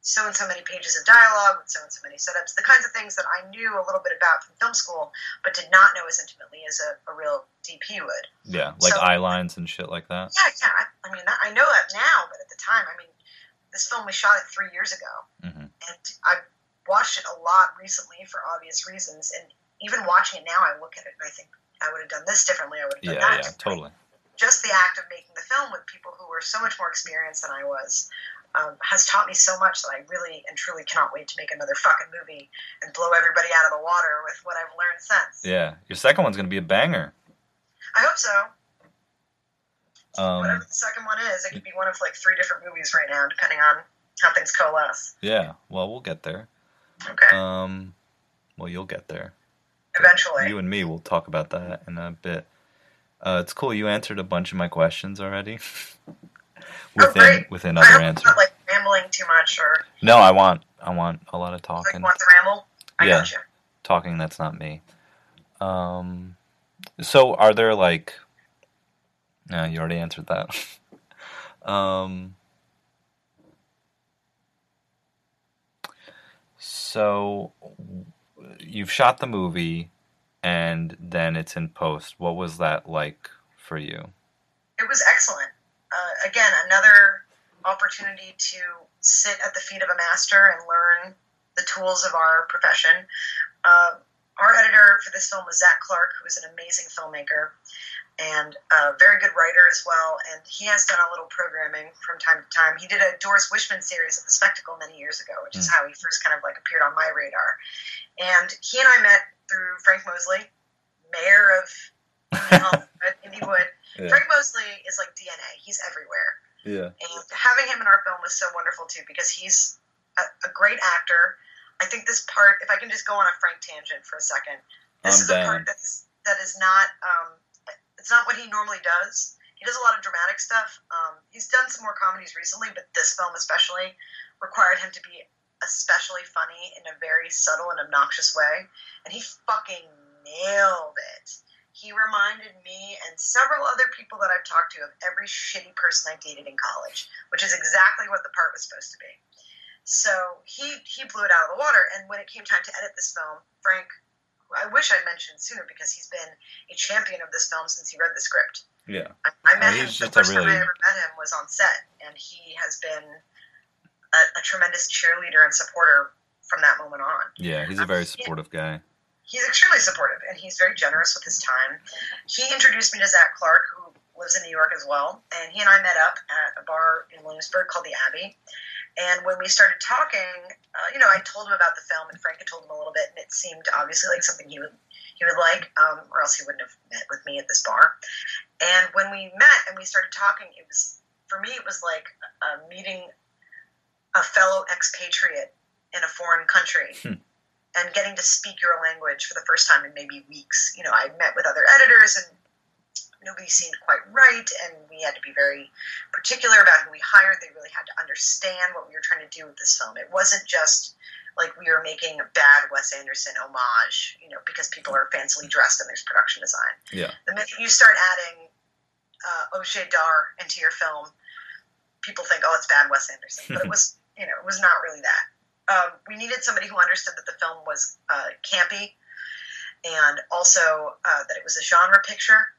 so and so many pages of dialogue with so and so many setups, the kinds of things that I knew a little bit about from film school, but did not know as intimately as a, a real DP would. yeah, like So- eye lines and shit like that. Yeah, yeah. I, I mean, that, I know that now, but at the time, I mean, this film we shot it three years ago, hmm and I watched it a lot recently for obvious reasons. And even watching it now, I look at it and I think I would have done this differently. I would have Yeah, done that. yeah, totally. Just the act of making the film with people who were so much more experienced than I was um, has taught me so much that I really and truly cannot wait to make another fucking movie and blow everybody out of the water with what I've learned since. Yeah, your second one's gonna be a banger. I hope so. Um, Whatever the second one is, it could be one of like three different movies right now, depending on how things coalesce. yeah, well, we'll get there. Okay, Um, well, you'll get there. Eventually. You and me will talk about that in a bit. Uh, it's cool. You answered a bunch of my questions already. Oh, within oh, within other answers. Not, like rambling too much, or no, I want I want a lot of talking. Like, want to ramble? I yeah, talking. That's not me. Um, so are there like? Yeah, you already answered that. um. So, you've shot the movie and then it's in post. What was that like for you? It was excellent. Uh, again, another opportunity to sit at the feet of a master and learn the tools of our profession. Uh, our editor for this film was Zach Clark, who is an amazing filmmaker and a very good writer as well. And he has done a little programming from time to time. He did a Doris Wishman series at the Spectacle many years ago, which is hmm. how he first kind of like appeared on my radar. And he and I met through Frank Mosley, mayor of Indywood. Yeah. Frank Mosley is like DNA. He's everywhere. Yeah. And having him in our film was so wonderful too because he's a, a great actor. I think this part, if I can just go on a Frank tangent for a second, this I'm is down. a part that is, that is not um, it's not what he normally does. He does a lot of dramatic stuff. Um, he's done some more comedies recently, but this film especially required him to be especially funny in a very subtle and obnoxious way, and he fucking nailed it. He reminded me and several other people that I've talked to of every shitty person I dated in college, which is exactly what the part was supposed to be. So he he blew it out of the water. And when it came time to edit this film, Frank I wish I mentioned sooner because he's been a champion of this film since he read the script. Yeah, I, I met him. The first really... time I ever met him was on set, and he has been a, a tremendous cheerleader and supporter from that moment on. Yeah, he's a very supportive he, guy. He's extremely supportive, and he's very generous with his time. He introduced me to Zach Clark, who lives in New York as well, and he and I met up at a bar in Williamsburg called the Abbey. And when we started talking, uh, you know, I told him about the film, and Frank had told him a little bit, and it seemed obviously like something he would he would like, um, or else he wouldn't have met with me at this bar. And when we met and we started talking, it was for me, it was like uh, meeting a fellow expatriate in a foreign country. Hmm. And getting to speak your language for the first time in maybe weeks. You know, I met with other editors and nobody seemed quite right, and we had to be very particular about who we hired. They really had to understand what we were trying to do with this film. It wasn't just like we were making a bad Wes Anderson homage, you know, because people are fancily dressed and there's production design. Yeah. The minute you start adding uh, d'art into your film, people think, oh, it's bad Wes Anderson, but it was, you know, it was not really that. Um, we needed somebody who understood that the film was uh, campy and also uh, that it was a genre picture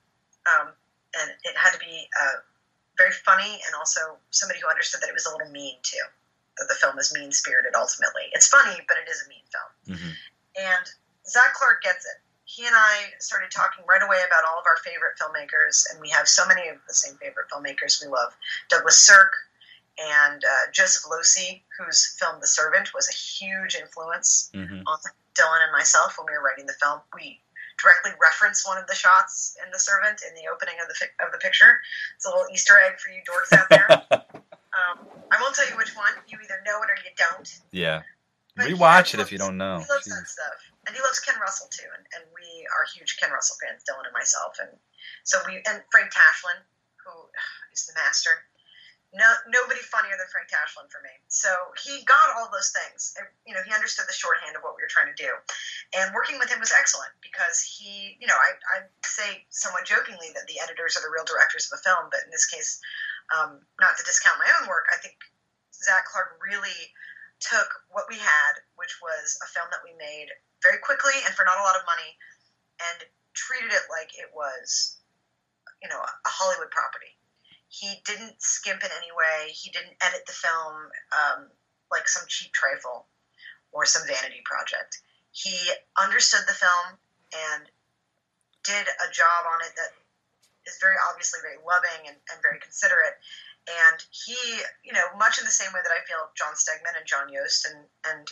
um, and it had to be uh, very funny and also somebody who understood that it was a little mean too. That the film is mean spirited ultimately. It's funny, but it is a mean film. Mm-hmm. And Zach Clark gets it. He and I started talking right away about all of our favorite filmmakers, and we have so many of the same favorite filmmakers we love. Douglas Sirk and uh, Joseph Losey, whose film The Servant was a huge influence mm-hmm. on Dylan and myself when we were writing the film. We directly reference one of the shots in The Servant in the opening of the of the picture. It's a little Easter egg for you dorks out there. um, I won't tell you which one. You either know it or you don't. Yeah. But Rewatch it loves, if you don't know. He loves Jeez. that stuff, and he loves Ken Russell too, and, and we are huge Ken Russell fans, Dylan and myself, and so we and Frank Tashlin, who is the master no, nobody funnier than Frank Tashlin for me. So he got all those things. You know, he understood the shorthand of what we were trying to do. And working with him was excellent because he, you know, I, I say somewhat jokingly that the editors are the real directors of a film, but in this case, um, not to discount my own work, I think Zach Clark really took what we had, which was a film that we made very quickly and for not a lot of money, and treated it like it was, you know, a Hollywood property he didn't skimp in any way. He didn't edit the film um, like some cheap trifle or some vanity project. He understood the film and did a job on it that is very obviously very loving and, and very considerate. And he, you know, much in the same way that I feel John Stegman and John Yost and, and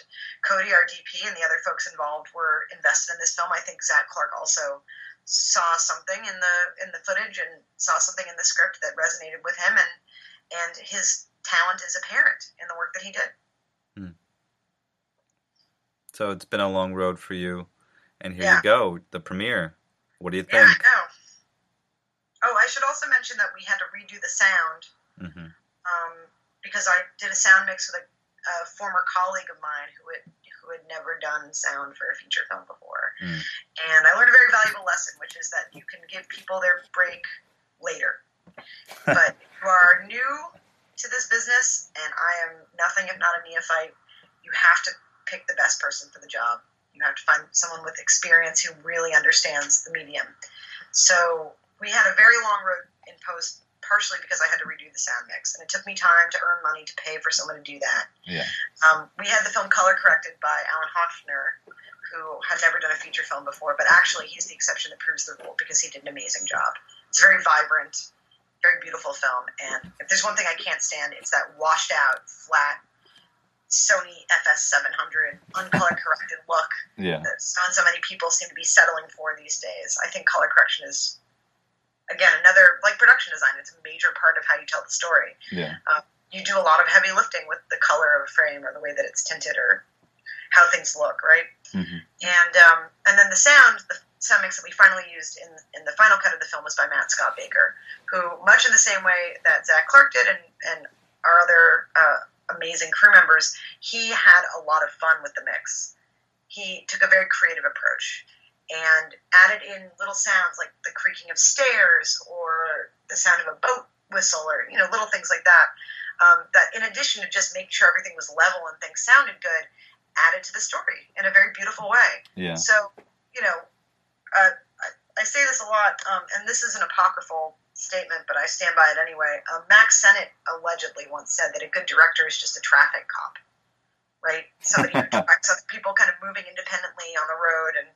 Cody, our DP, and the other folks involved were invested in this film, I think Zach Clark also saw something in the in the footage and saw something in the script that resonated with him and and his talent is apparent in the work that he did. Hmm. So it's been a long road for you, and here yeah. you go, the premiere. What do you think? Yeah, I know. Oh, I should also mention that we had to redo the sound mm-hmm. um, because I did a sound mix with a, a former colleague of mine who had who had never done sound for a feature film before. Mm. And I learned a very valuable lesson, which is that you can give people their break later. but if you are new to this business, and I am nothing if not a neophyte, you have to pick the best person for the job. You have to find someone with experience who really understands the medium. So we had a very long road in post, partially because I had to redo the sound mix, and it took me time to earn money to pay for someone to do that. Yeah. Um, we had the film color corrected by Alan Hoffner, who had never done a feature film before, but actually he's the exception that proves the rule because he did an amazing job. It's a very vibrant, very beautiful film, and if there's one thing I can't stand, it's that washed out, flat Sony FS700 uncolor corrected look Yeah. that so so many people seem to be settling for these days. I think color correction is, again, another like production design. It's a major part of how you tell the story. Yeah. You do a lot of heavy lifting with the color of a frame or the way that it's tinted or how things look, right? hmm And um, and then the sound, the sound mix that we finally used in in the final cut of the film was by Matt Scott Baker, who much in the same way that Zach Clark did and and our other uh, amazing crew members, he had a lot of fun with the mix. He took a very creative approach and added in little sounds like the creaking of stairs or the sound of a boat whistle or you know little things like that. Um, that in addition to just making sure everything was level and things sounded good, added to the story in a very beautiful way. Yeah. So, you know, uh, I, I say this a lot, um, and this is an apocryphal statement, but I stand by it anyway. Um, Mack Sennett allegedly once said that a good director is just a traffic cop, right? Somebody who directs other people kind of moving independently on the road and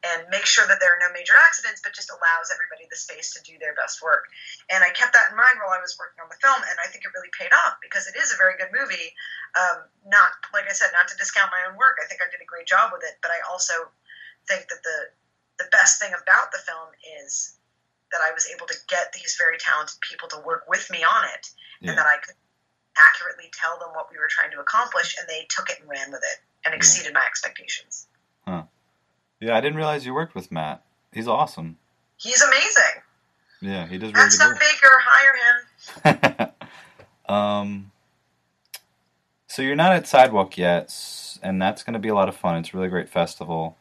and make sure that there are no major accidents, but just allows everybody the space to do their best work. And I kept that in mind while I was working on the film, and I think it really paid off because it is a very good movie. Um, not like I said, not to discount my own work. I think I did a great job with it, but I also think that the the best thing about the film is that I was able to get these very talented people to work with me on it, Yeah. and that I could accurately tell them what we were trying to accomplish, and they took it and ran with it and exceeded my expectations. Huh. Yeah. I didn't realize you worked with Matt. He's awesome. He's amazing. Yeah. He does really That's good not Baker. Hire him. um. So you're not at Sidewalk yet, and that's going to be a lot of fun. It's a really great festival.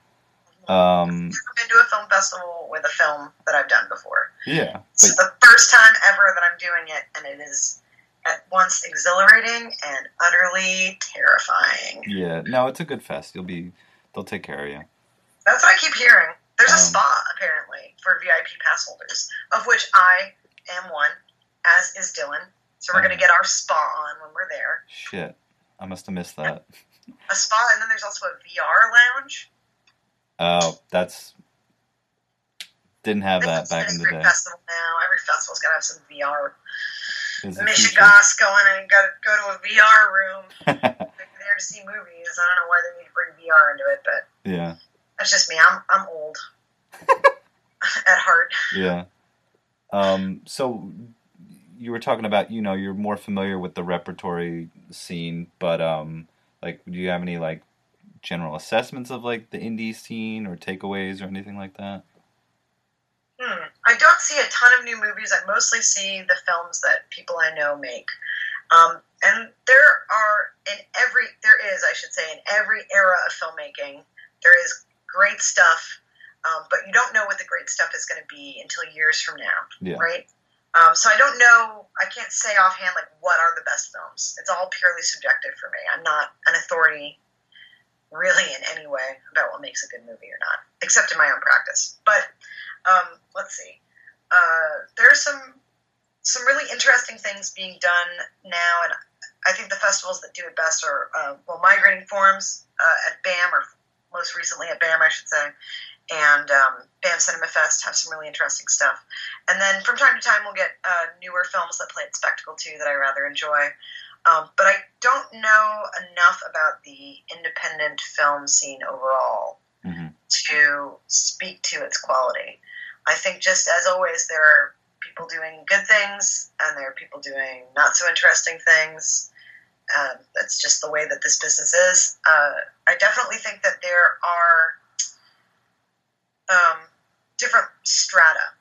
Um. I've been to a film festival with a film that I've done before. Yeah. It's the first time ever that I'm doing it, and it is at once exhilarating and utterly terrifying. yeah. No, it's a good fest. You'll be. They'll take care of you. That's what I keep hearing. There's a Um, spot apparently for VIP pass holders, of which I am one, as is Dylan. So we're Um, going to get our spa on when we're there. Shit. I must have missed that. A spa, and then there's also a VR lounge. Oh, that's didn't have that back in the day. festival now. Every festival's got to have some VR. It's the future. Michigas going and got to go to a VR room. They're there to see movies. I don't know why they need to bring VR into it, but yeah, that's just me. I'm I'm old at heart. yeah. Um, so you were talking about, you know, you're more familiar with the repertory scene, but um, like, do you have any like general assessments of like the indie scene or takeaways or anything like that? Hmm. I don't see a ton of new movies. I mostly see the films that people I know make. Um, and there are in every there is, I should say, in every era of filmmaking, there is great stuff, um, but you don't know what the great stuff is going to be until years from now, Yeah, right? Um, so I don't know. I can't say offhand like what are the best films. It's all purely subjective for me. I'm not an authority really in any way about what makes a good movie or not, except in my own practice. But um, let's see. Uh, there's some some really interesting things being done now, and I think the festivals that do it best are uh, well, Migrating Forms uh, at BAM, or most recently at BAM, I should say, and um, BAM Cinema Fest have some really interesting stuff. And then from time to time, we'll get uh, newer films that play at Spectacle too that I rather enjoy. Um, but I don't know enough about the independent film scene overall hmm to speak to its quality. I think just as always, there are people doing good things and there are people doing not so interesting things. Um, that's just the way that this business is. Uh, I definitely think that there are um, different strata,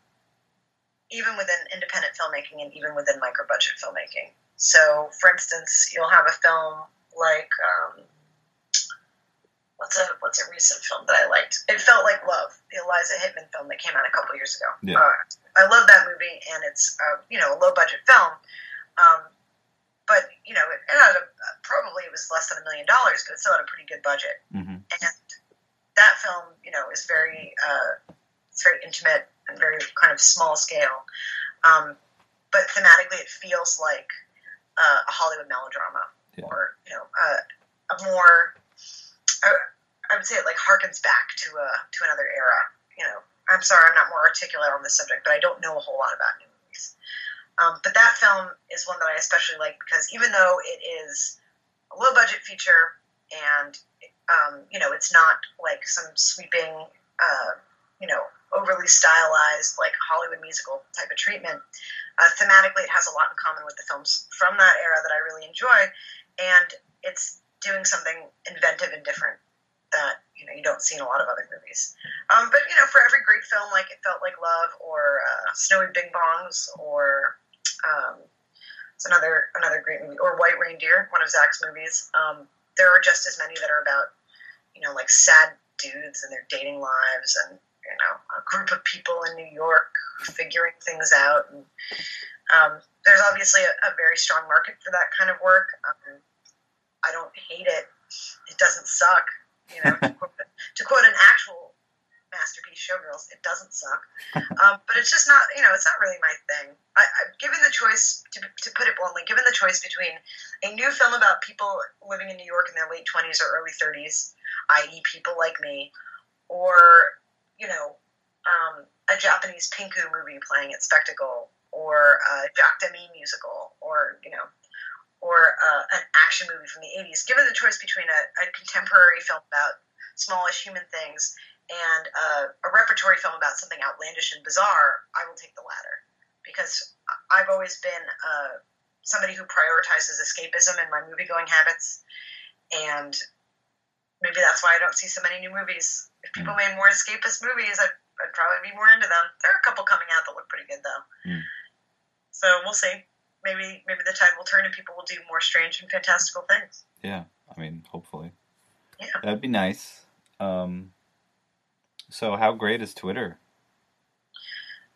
even within independent filmmaking and even within micro budget filmmaking. So, for instance, you'll have a film like um, what's a what's a recent film that I liked? It felt like Love, the Eliza Hittman film that came out a couple years ago. Yeah. Uh, I love that movie, and it's uh, you know a low budget film, um, but you know it, it had a, probably it was less than a million dollars, but it still had a pretty good budget. hmm And that film, you know, is very uh, it's very intimate and very kind of small scale. Um, but thematically, it feels like uh, a Hollywood melodrama, Yeah. or you know, uh, a more I, I would say it like harkens back to a to another era. You know, I'm sorry, I'm not more articulate on this subject, but I don't know a whole lot about new movies. Um, but that film is one that I especially like because even though it is a low budget feature and um, you know it's not like some sweeping, uh, you know, overly stylized like Hollywood musical type of treatment. Uh, thematically, it has a lot in common with the films from that era that I really enjoy, and it's doing something inventive and different that you know you don't see in a lot of other movies. Um, but you know, for every great film like It Felt Like Love or uh, Snowy Bing Bongs or um, it's another another great movie or White Reindeer, one of Zach's movies. Um, there are just as many that are about you know like sad dudes and their dating lives and you know a group of people in New York figuring things out. And um, there's obviously a, a very strong market for that kind of work. I don't hate it. It doesn't suck. You know, to, quote, to quote an actual masterpiece, Showgirls, it doesn't suck. Um, but it's just not, you know, it's not really my thing. I, I, given the choice, to, to put it bluntly, given the choice between a new film about people living in New York in their late 20s or early 30s, i.e., people like me, or, you know, um, a Japanese Pinku movie playing at Spectacle, or a Jacques Demy musical, or, you know, or uh, an action movie from the 80s. Given the choice between a, a contemporary film about smallish human things and uh, a repertory film about something outlandish and bizarre, I will take the latter. Because I've always been uh, somebody who prioritizes escapism in my movie going habits. And maybe that's why I don't see so many new movies. If people made more escapist movies, I'd, I'd probably be more into them. There are a couple coming out that look pretty good, though. Mm. So we'll see maybe maybe the tide will turn and people will do more strange and fantastical things. Yeah, I mean, hopefully. Yeah. That'd be nice. Um, so, how great is Twitter?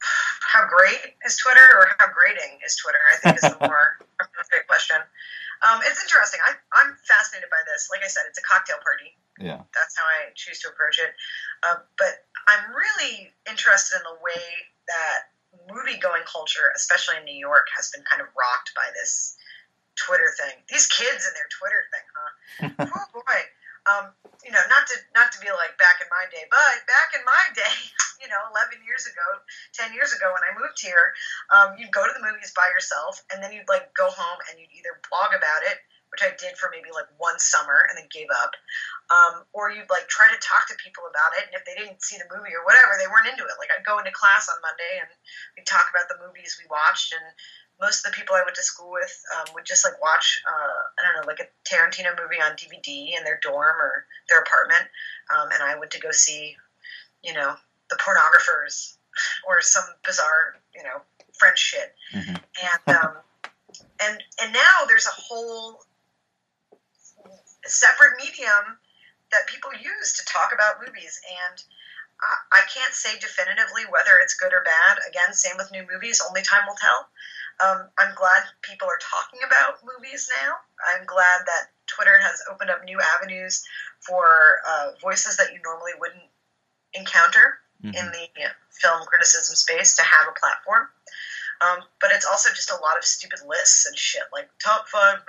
How great is Twitter, or how grating is Twitter? I think is the more appropriate question. Um, it's interesting. I, I'm fascinated by this. Like I said, it's a cocktail party. Yeah. That's how I choose to approach it. Uh, but I'm really interested in the way that movie going culture, especially in New York, has been kind of rocked by this Twitter thing. These kids and their Twitter thing, huh? oh boy. Um, you know, not to not to be like back in my day, but back in my day, you know, 11 years ago, 10 years ago when I moved here, um, you'd go to the movies by yourself, and then you'd like go home and you'd either blog about it, which I did for maybe like one summer and then gave up, um, or you'd like try to talk to people about it, and if they didn't see the movie or whatever, they weren't into it. Like I'd go into class on Monday and we'd talk about the movies we watched, and most of the people I went to school with um, would just like watch, uh, I don't know, like a Tarantino movie on DVD in their dorm or their apartment, um, and I went to go see, you know, the pornographers or some bizarre, you know, French shit, Mhm. and um, and and now there's a whole separate medium that people use to talk about movies and. I- I can't say definitively whether it's good or bad. Again, same with new movies. Only time will tell. Um, I'm glad people are talking about movies now. I'm glad that Twitter has opened up new avenues for uh, voices that you normally wouldn't encounter Mhm. in the you know, film criticism space to have a platform. Um, but it's also just a lot of stupid lists and shit like top five.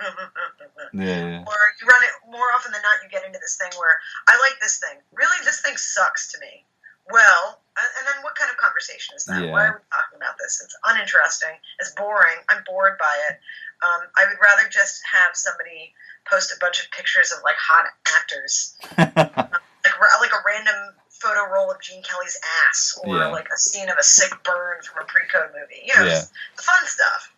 Yeah, or you run it more often than not. You get into this thing where I like this thing. Really, this thing sucks to me. Well, and and then what kind of conversation is that? Yeah. Why are we talking about this? It's uninteresting. It's boring. I'm bored by it. Um, I would rather just have somebody post a bunch of pictures of like hot actors, like ra- like a random photo roll of Gene Kelly's ass, or Yeah. like a scene of a sick burn from a pre-code movie. You know, Yeah. the fun stuff.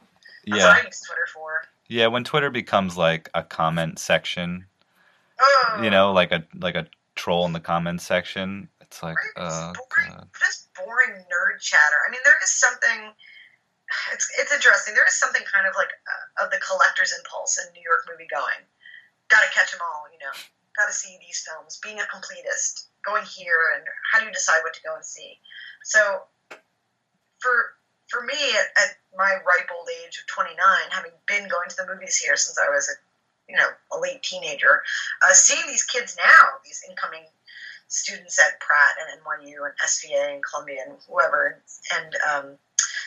That's yeah. what I use Twitter for. Yeah, when Twitter becomes like a comment section, you know, like a like a troll in the comments section, it's like, oh just boring, just boring nerd chatter. I mean, there is something. It's it's interesting. There is something kind of like uh, of the collector's impulse in New York movie going. Got to catch them all, you know. Got to see these films. Being a completist, going here, and how do you decide what to go and see? So, for for me, at, at my ripe old age of 29, having been going to the movies here since I was a you know a late teenager, uh, seeing these kids now, these incoming students at Pratt and NYU and SVA and Columbia and whoever, and um,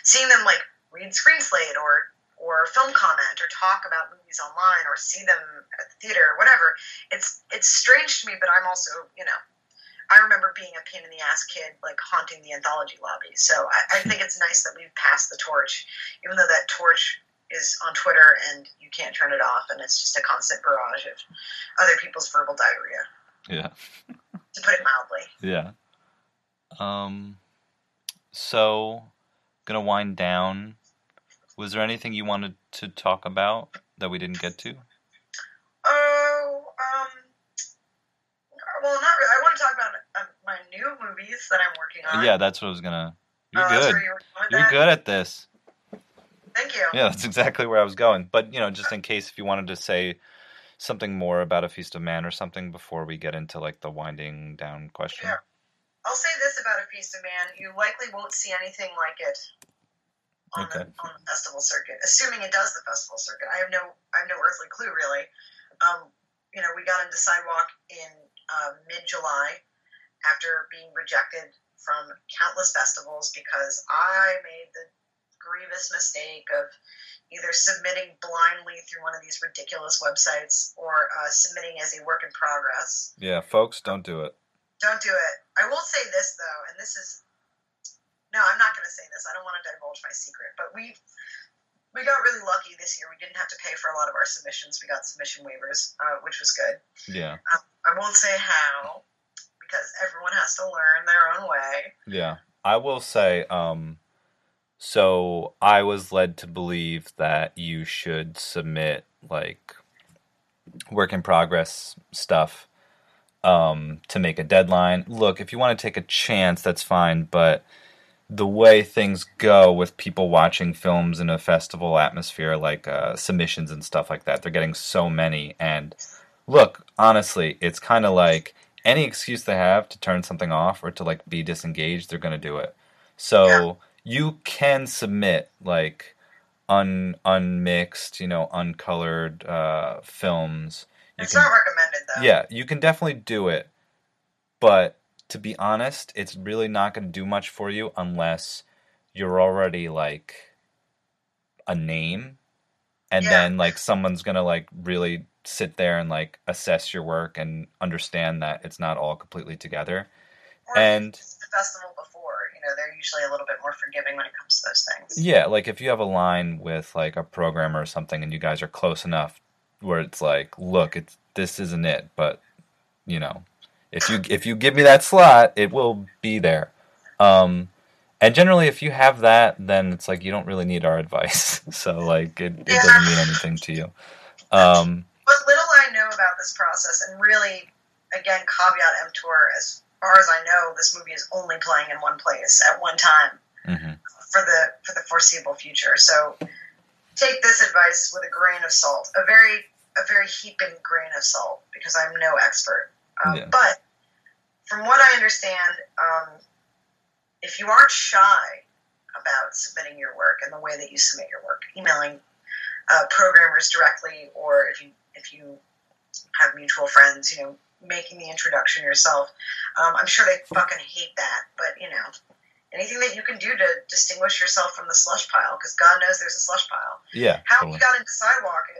seeing them like read screen slate or or film comment or talk about movies online or see them at the theater or whatever. It's it's strange to me, but I'm also you know I remember being a pain in the ass kid, like haunting the anthology lobby. So I, I think it's nice that we've passed the torch, even though that torch is on Twitter and you can't turn it off, and it's just a constant barrage of other people's verbal diarrhea. Yeah. to put it mildly. Yeah. Um. So, gonna wind down. Was there anything you wanted to talk about that we didn't get to? Um, well, not really. I want to talk about uh, my new movies that I'm working on. Yeah, that's what I was gonna. You're Oh, good. you were going with You're that? good at this. Thank you. Yeah, that's exactly where I was going. But you know, just in case if you wanted to say something more about a feast of man or something before we get into like the winding down question. Yeah. I'll say this about A Feast of Man: you likely won't see anything like it on Okay. the on the festival circuit, assuming it does the festival circuit. I have no I have no earthly clue really. Um, you know, we got into Sidewalk in uh, mid July after being rejected from countless festivals because I made the grievous mistake of either submitting blindly through one of these ridiculous websites or uh, submitting as a work in progress. Yeah, folks, don't do it. Don't do it. I will say this though, and this is no, I'm not going to say this. I don't want to divulge my secret, but we we got really lucky this year. We didn't have to pay for a lot of our submissions. We got submission waivers, uh, which was good. Yeah, I won't say how because everyone has to learn their own way. yeah. I will say, um, so I was led to believe that you should submit like work in progress stuff um, to make a deadline. Look, if you want to take a chance, that's fine, but the way things go with people watching films in a festival atmosphere, like uh, submissions and stuff like that, they're getting so many. And look, honestly, it's kind of like any excuse they have to turn something off or to like be disengaged, they're going to do it. So Yeah. you can submit like un unmixed, you know, uncolored uh, films. You It's can- not recommended though. yeah, you can definitely do it. But to be honest, it's really not going to do much for you unless you're already like a name and Yeah. then like someone's going to like really sit there and like assess your work and understand that it's not all completely together. Or And- the festival before, you know, they're usually a little bit more forgiving when it comes to those things. Yeah, like if you have a line with like a programmer or something and you guys are close enough where it's like, look, it's this isn't it, but you know, if you if you give me that slot, it will be there. Um and generally if you have that, then it's like you don't really need our advice. so like it, it doesn't mean anything to you. Um What little I know about this process, and really, again, caveat emptor, as far as I know, this movie is only playing in one place at one time mhm. for the for the foreseeable future. So take this advice with a grain of salt, a very a very heaping grain of salt, because I'm no expert. Um, Yeah. But from what I understand, um, if you aren't shy about submitting your work and the way that you submit your work, emailing uh, programmers directly, or if you if you have mutual friends, you know, making the introduction yourself. Um, I'm sure they fucking hate that, but you know, anything that you can do to distinguish yourself from the slush pile, because God knows there's a slush pile. Yeah. How totally. we got into sidewalk, you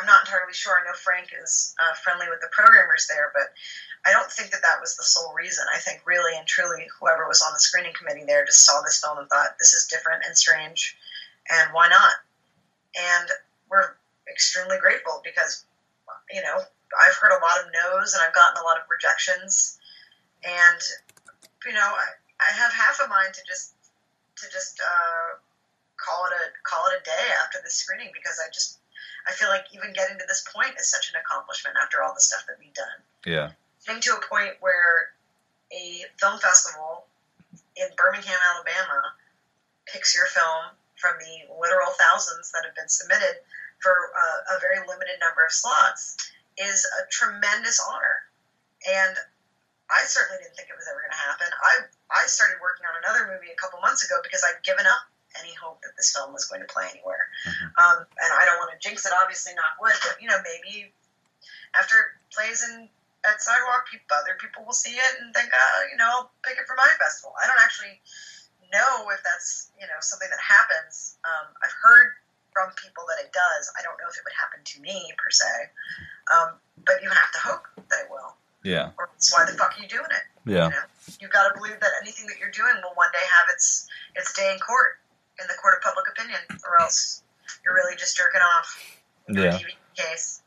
I'm not entirely sure. I know Frank is uh, friendly with the programmers there, but I don't think that that was the sole reason. I think really and truly, whoever was on the screening committee there just saw this film and thought this is different and strange, and why not? And we're extremely grateful because, you know, I've heard a lot of no's and I've gotten a lot of rejections, and you know, I, I have half a mind to just to just uh, call it a call it a day after the screening because I just I feel like even getting to this point is such an accomplishment after all the stuff that we've done. Yeah. Getting to a point where a film festival in Birmingham, Alabama, picks your film from the literal thousands that have been submitted for uh, a very limited number of slots is a tremendous honor. And I certainly didn't think it was ever going to happen. I I started working on another movie a couple months ago because I'd given up any hope that this film was going to play anywhere. Mhm. Um, and I don't want to jinx it, obviously, not wood, but you know, maybe after it plays in at Sidewalk, people, other people will see it and think, uh, you know, I'll pick it for my festival. I don't actually know if that's you know something that happens. Um, I've heard from people that it does. I don't know if it would happen to me per se, um, but you have to hope that it will. Yeah. Or else why the fuck are you doing it? Yeah. You know, you got to believe that anything that you're doing will one day have its its day in court, in the court of public opinion, or else you're really just jerking off. Yeah. TV case.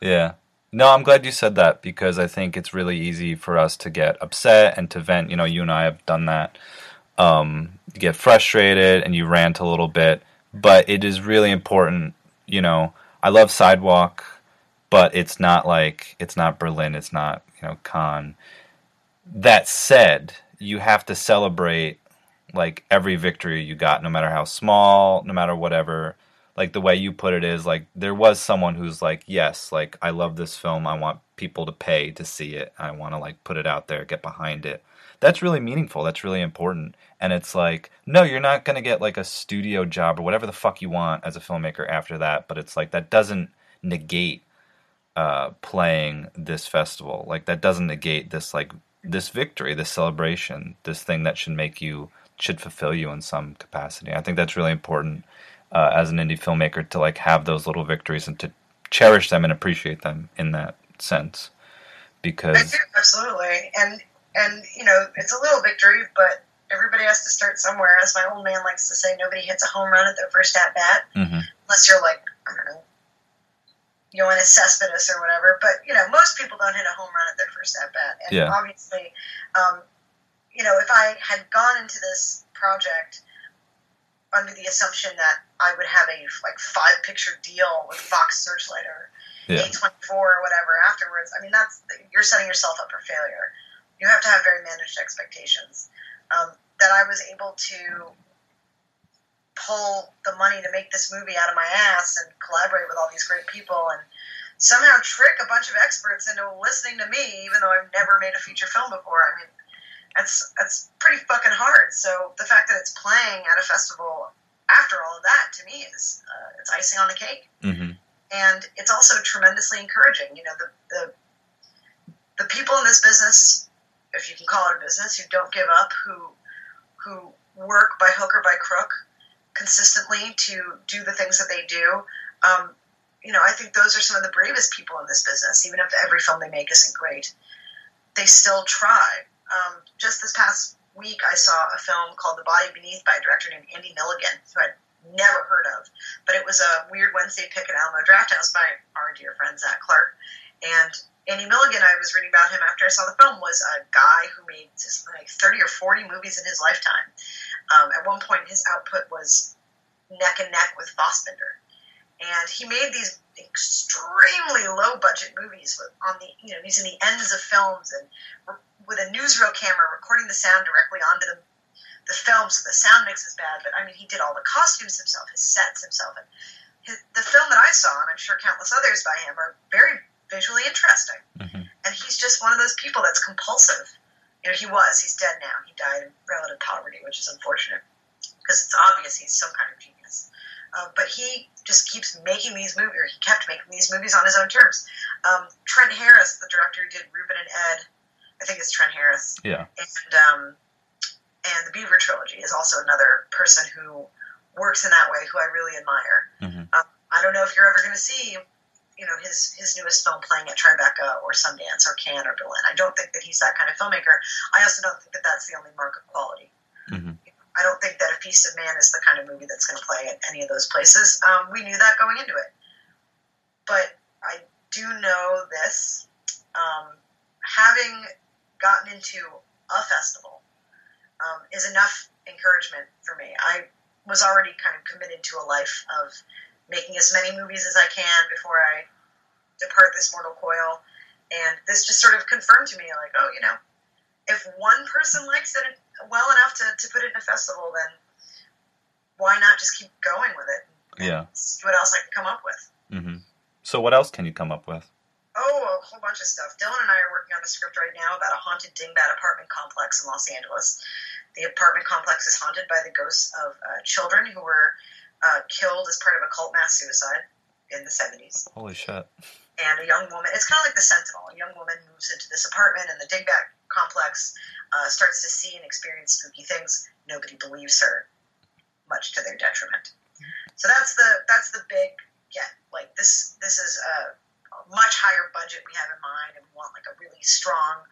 Yeah. No, I'm glad you said that because I think it's really easy for us to get upset and to vent. You know, you and I have done that. Um, you get frustrated and you rant a little bit, but it is really important. You know, I love Sidewalk, but it's not like it's not Berlin. It's not you know Cannes. That said, you have to celebrate like every victory you got, no matter how small, no matter whatever like the way you put it is like there was someone who's like yes like i love this film. I want people to pay to see it. I want to like put it out there get behind it. That's really meaningful. That's really important. And it's like no you're not going to get like a studio job or whatever the fuck you want as a filmmaker after that but it's like that doesn't negate uh playing this festival. Like that doesn't negate this like this victory this celebration this thing that should make you should fulfill you in some capacity i think that's really important uh, as an indie filmmaker to like have those little victories and to cherish them and appreciate them in that sense because do, absolutely, and and you know it's a little victory, but everybody has to start somewhere. As my old man likes to say, nobody hits a home run at their first at bat, Mhm. unless you're like I don't know, Yoenis Cespedes or whatever. But you know, most people don't hit a home run at their first at bat, and Yeah. obviously, um, you know, if I had gone into this project under the assumption that I would have a like five picture deal with Fox Searchlight or yeah A24 or whatever afterwards. I mean, that's you're setting yourself up for failure. You have to have very managed expectations. Um, that I was able to pull the money to make this movie out of my ass and collaborate with all these great people and somehow trick a bunch of experts into listening to me, even though I've never made a feature film before. I mean, that's that's pretty fucking hard. So the fact that it's playing at a festival after all of that to me is uh, it's icing on the cake hmm and it's also tremendously encouraging. You know, the, the the people in this business, if you can call it a business, who don't give up, who who work by hook or by crook consistently to do the things that they do. Um, you know, I think those are some of the bravest people in this business. Even if every film they make isn't great, they still try. Um, just this past week, I saw a film called The Body Beneath by a director named Andy Milligan, who I'd never heard of, but it was a Weird Wednesday pick at Alamo Drafthouse by our dear friend Zach Clark. And Andy Milligan, I was reading about him after I saw the film, was a guy who made just like 30 or 40 movies in his lifetime. Um, at one point, his output was neck and neck with Fassbinder. And he made these extremely low budget movies on the, you know, using the ends of films and with a newsreel camera recording the sound directly onto the, the film so the sound mix is bad. But I mean, he did all the costumes himself, his sets himself. And his, the film that I saw, and I'm sure countless others by him, are very visually interesting. hmm And he's just one of those people that's compulsive. You know, he was. He's dead now. He died in relative poverty, which is unfortunate because it's obvious he's some kind of genius. Uh, but he just keeps making these movies, or he kept making these movies on his own terms. Um, Trent Harris, the director who did Rubin and Ed, I think it's Trent Harris, yeah and um, and the Beaver trilogy is also another person who works in that way, who I really admire. Mhm. Um, I don't know if you're ever going to see, you know, his his newest film playing at Tribeca or Sundance or Cannes or Berlin. I don't think that he's that kind of filmmaker. I also don't think that that's the only mark of quality. hmm I don't think that A Feast of Man is the kind of movie that's going to play at any of those places. Um, we knew that going into it. But I do know this. Um, having gotten into a festival um, is enough encouragement for me. I was already kind of committed to a life of making as many movies as I can before I depart this mortal coil. And this just sort of confirmed to me, like, oh, you know, if one person likes it well enough to, to put it in a festival, then why not just keep going with it? and Yeah. See what else I can come up with. hmm so what else can you come up with Oh, a whole bunch of stuff. Dylan and I are a script right now about a haunted dingbat apartment complex in Los Angeles. The apartment complex is haunted by the ghosts of uh, children who were uh, killed as part of a cult mass suicide in the 70s. Holy shit. And a young woman, it's kind of like the Sentinel. A young woman moves into this apartment in the dingbat complex, uh, starts to see and experience spooky things. Nobody believes her, much to their detriment. So that's the that's the big get. Like this this is a much higher budget we have in mind, and we want like a really strong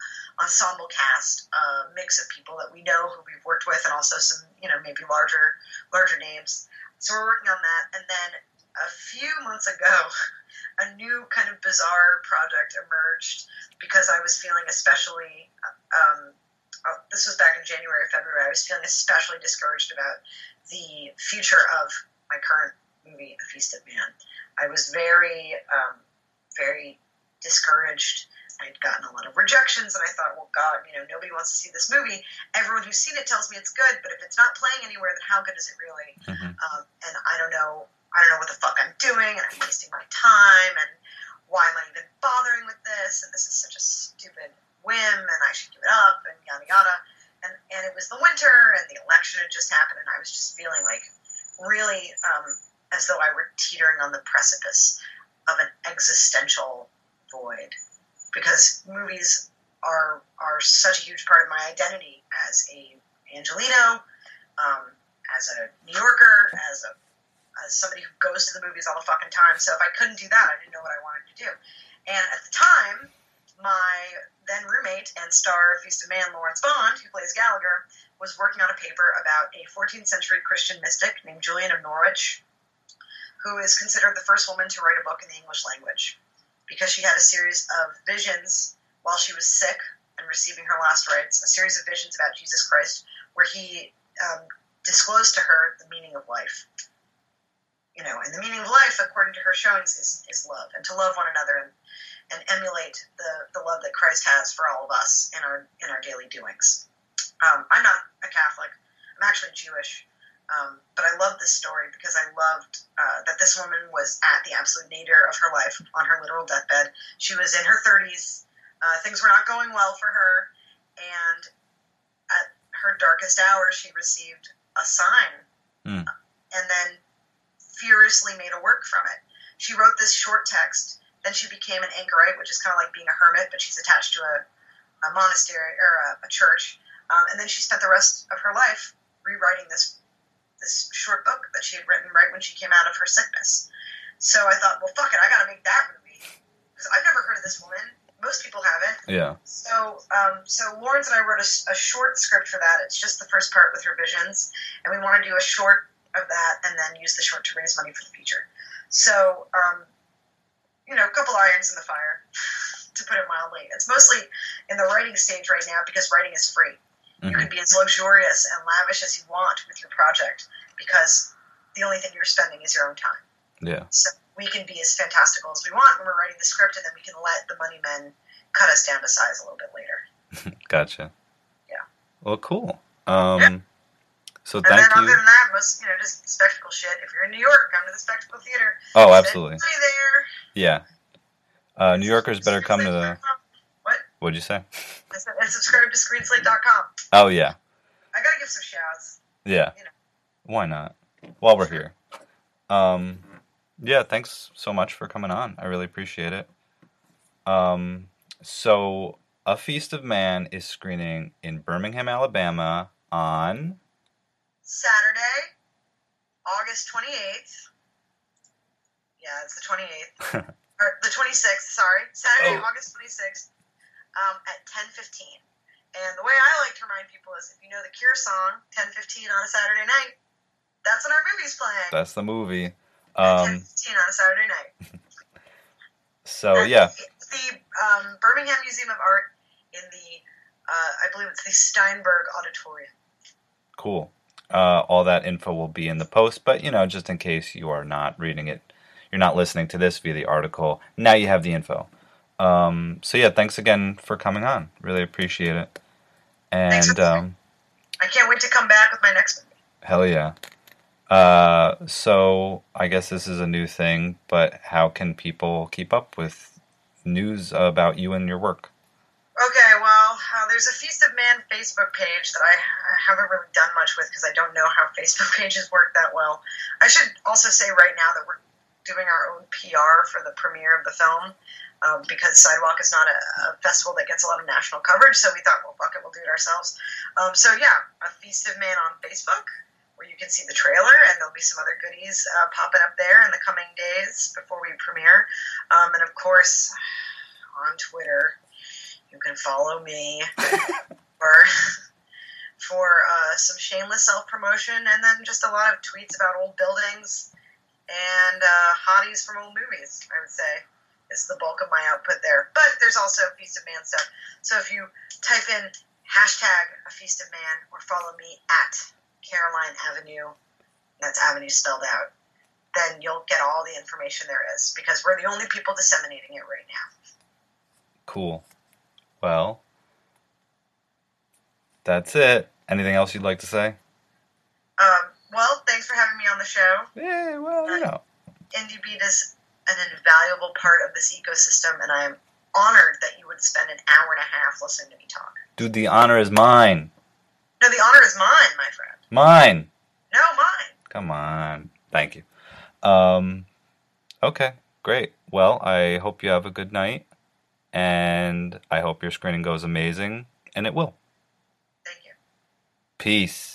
ensemble cast, uh, mix of people that we know who we've worked with, and also some you know maybe larger larger names. So we're working on that, and then a few months ago, a new kind of bizarre project emerged because I was feeling especially. Um, uh, this was back in January February. I was feeling especially discouraged about the future of my current movie, A Feast of Man. I was very um, very discouraged. I'd gotten a lot of rejections, and I thought, well, God, you know, nobody wants to see this movie. Everyone who's seen it tells me it's good, but if it's not playing anywhere, then how good is it really? Mm-hmm. Um, and I don't know, I don't know what the fuck I'm doing, and I'm wasting my time, and why am I even bothering with this? And this is such a stupid whim, and I should give it up, and yada yada. And and it was the winter, and the election had just happened, and I was just feeling like really um, as though I were teetering on the precipice of an existential void because movies are are such a huge part of my identity as a Angelino, um, as a New Yorker, as a as somebody who goes to the movies all the fucking time. So if I couldn't do that, I didn't know what I wanted to do. And at the time, my then roommate and star Feast of Man, Lawrence Bond, who plays Gallagher, was working on a paper about a 14th century Christian mystic named Julian of Norwich, who is considered the first woman to write a book in the English language because she had a series of visions while she was sick and receiving her last rites, a series of visions about Jesus Christ where he um, disclosed to her the meaning of life. You know, and the meaning of life, according to her showings, is, is love and to love one another and, and emulate the, the love that Christ has for all of us in our in our daily doings. Um, I'm not a Catholic. I'm actually Jewish. Um, but I love this story because I loved uh, that this woman was at the absolute nadir of her life on her literal deathbed. She was in her 30s. Uh, things were not going well for her. And at her darkest hour, she received a sign Mm. and then furiously made a work from it. She wrote this short text. Then she became an anchorite, which is kind of like being a hermit, but she's attached to a, a monastery or a, a church. Um, and then she spent the rest of her life rewriting this this short book that she had written right when she came out of her sickness. So I thought, well, fuck it, I got to make that movie because I've never heard of this woman. Most people haven't. Yeah. So, um, so Lawrence and I wrote a, a short script for that. It's just the first part with her visions, and we want to do a short of that, and then use the short to raise money for the feature. So, um, you know, a couple irons in the fire, to put it mildly. It's mostly in the writing stage right now because writing is free. You Mhm. can be as luxurious and lavish as you want with your project because the only thing you're spending is your own time. Yeah. So we can be as fantastical as we want when we're writing the script, and then we can let the money men cut us down to size a little bit later. Gotcha. Yeah. Well, cool. Um, Yeah. So And thank then other than that, most you know, just spectacle shit. If you're in New York, come to the Spectacle Theater. Oh, absolutely. there. Yeah. Uh, New Yorkers better come to the. What? What'd you say? And su- and subscribe to screenslate.com. Oh yeah, I gotta give some shouts. yeah. You know. Why not? While we're here. Um, yeah. Thanks so much for coming on. I really appreciate it. Um, so a Feast of Man is screening in Birmingham, Alabama on. Saturday, August 28th. Yeah, it's the 28th. or the 26th, sorry. Saturday, Oh. August 26th um, at 10.15. And the way I like to remind people is if you know the Cure song, 10.15 on a Saturday night, that's when our movie's playing. That's the movie. Um, 10.15 on a Saturday night. so And yeah, the um, Birmingham Museum of Art in the, uh, I believe it's the Steinberg Auditorium. Cool. Uh, all that info will be in the post, but you know, just in case you are not reading it, you're not listening to this via the article. Now you have the info. Um, so yeah, thanks again for coming on. Really appreciate it. And um, I can't wait to come back with my next movie. hell yeah. Uh, so I guess this is a new thing, but how can people keep up with news about you and your work. Okay, well, uh, there's a Feast of Man Facebook page that I, I haven't really done much with because I don't know how Facebook pages work that well. I should also say right now that we're doing our own PR for the premiere of the film um, because Sidewalk is not a, a, festival that gets a lot of national coverage, so we thought, well, fuck it, we'll do it ourselves. Um, so, yeah, a Feast of Man on Facebook where you can see the trailer, and there'll be some other goodies uh, popping up there in the coming days before we premiere. Um, and of course, on Twitter you can follow me for for uh, some shameless self promotion, and then just a lot of tweets about old buildings and uh, hotties from old movies. I would say is the bulk of my output there. But there's also Feast of Man stuff. So if you type in hashtag a Feast of Man or follow me at Caroline Avenue, that's Avenue spelled out, then you'll get all the information there is because we're the only people disseminating it right now. Cool. Well, that's it. Anything else you'd like to say? Um, well, thanks for having me on the show. Yeah, well, you know. Indie Beat is an invaluable part of this ecosystem, and I'm honored that you would spend an hour and a half listening to me talk. Dude, the honor is mine. No, the honor is mine, my friend. Mine. No, mine. Come on. Thank you. Um, okay, great. Well, I hope you have a good night and I hope your screening goes amazing, and it will. Thank you. Peace.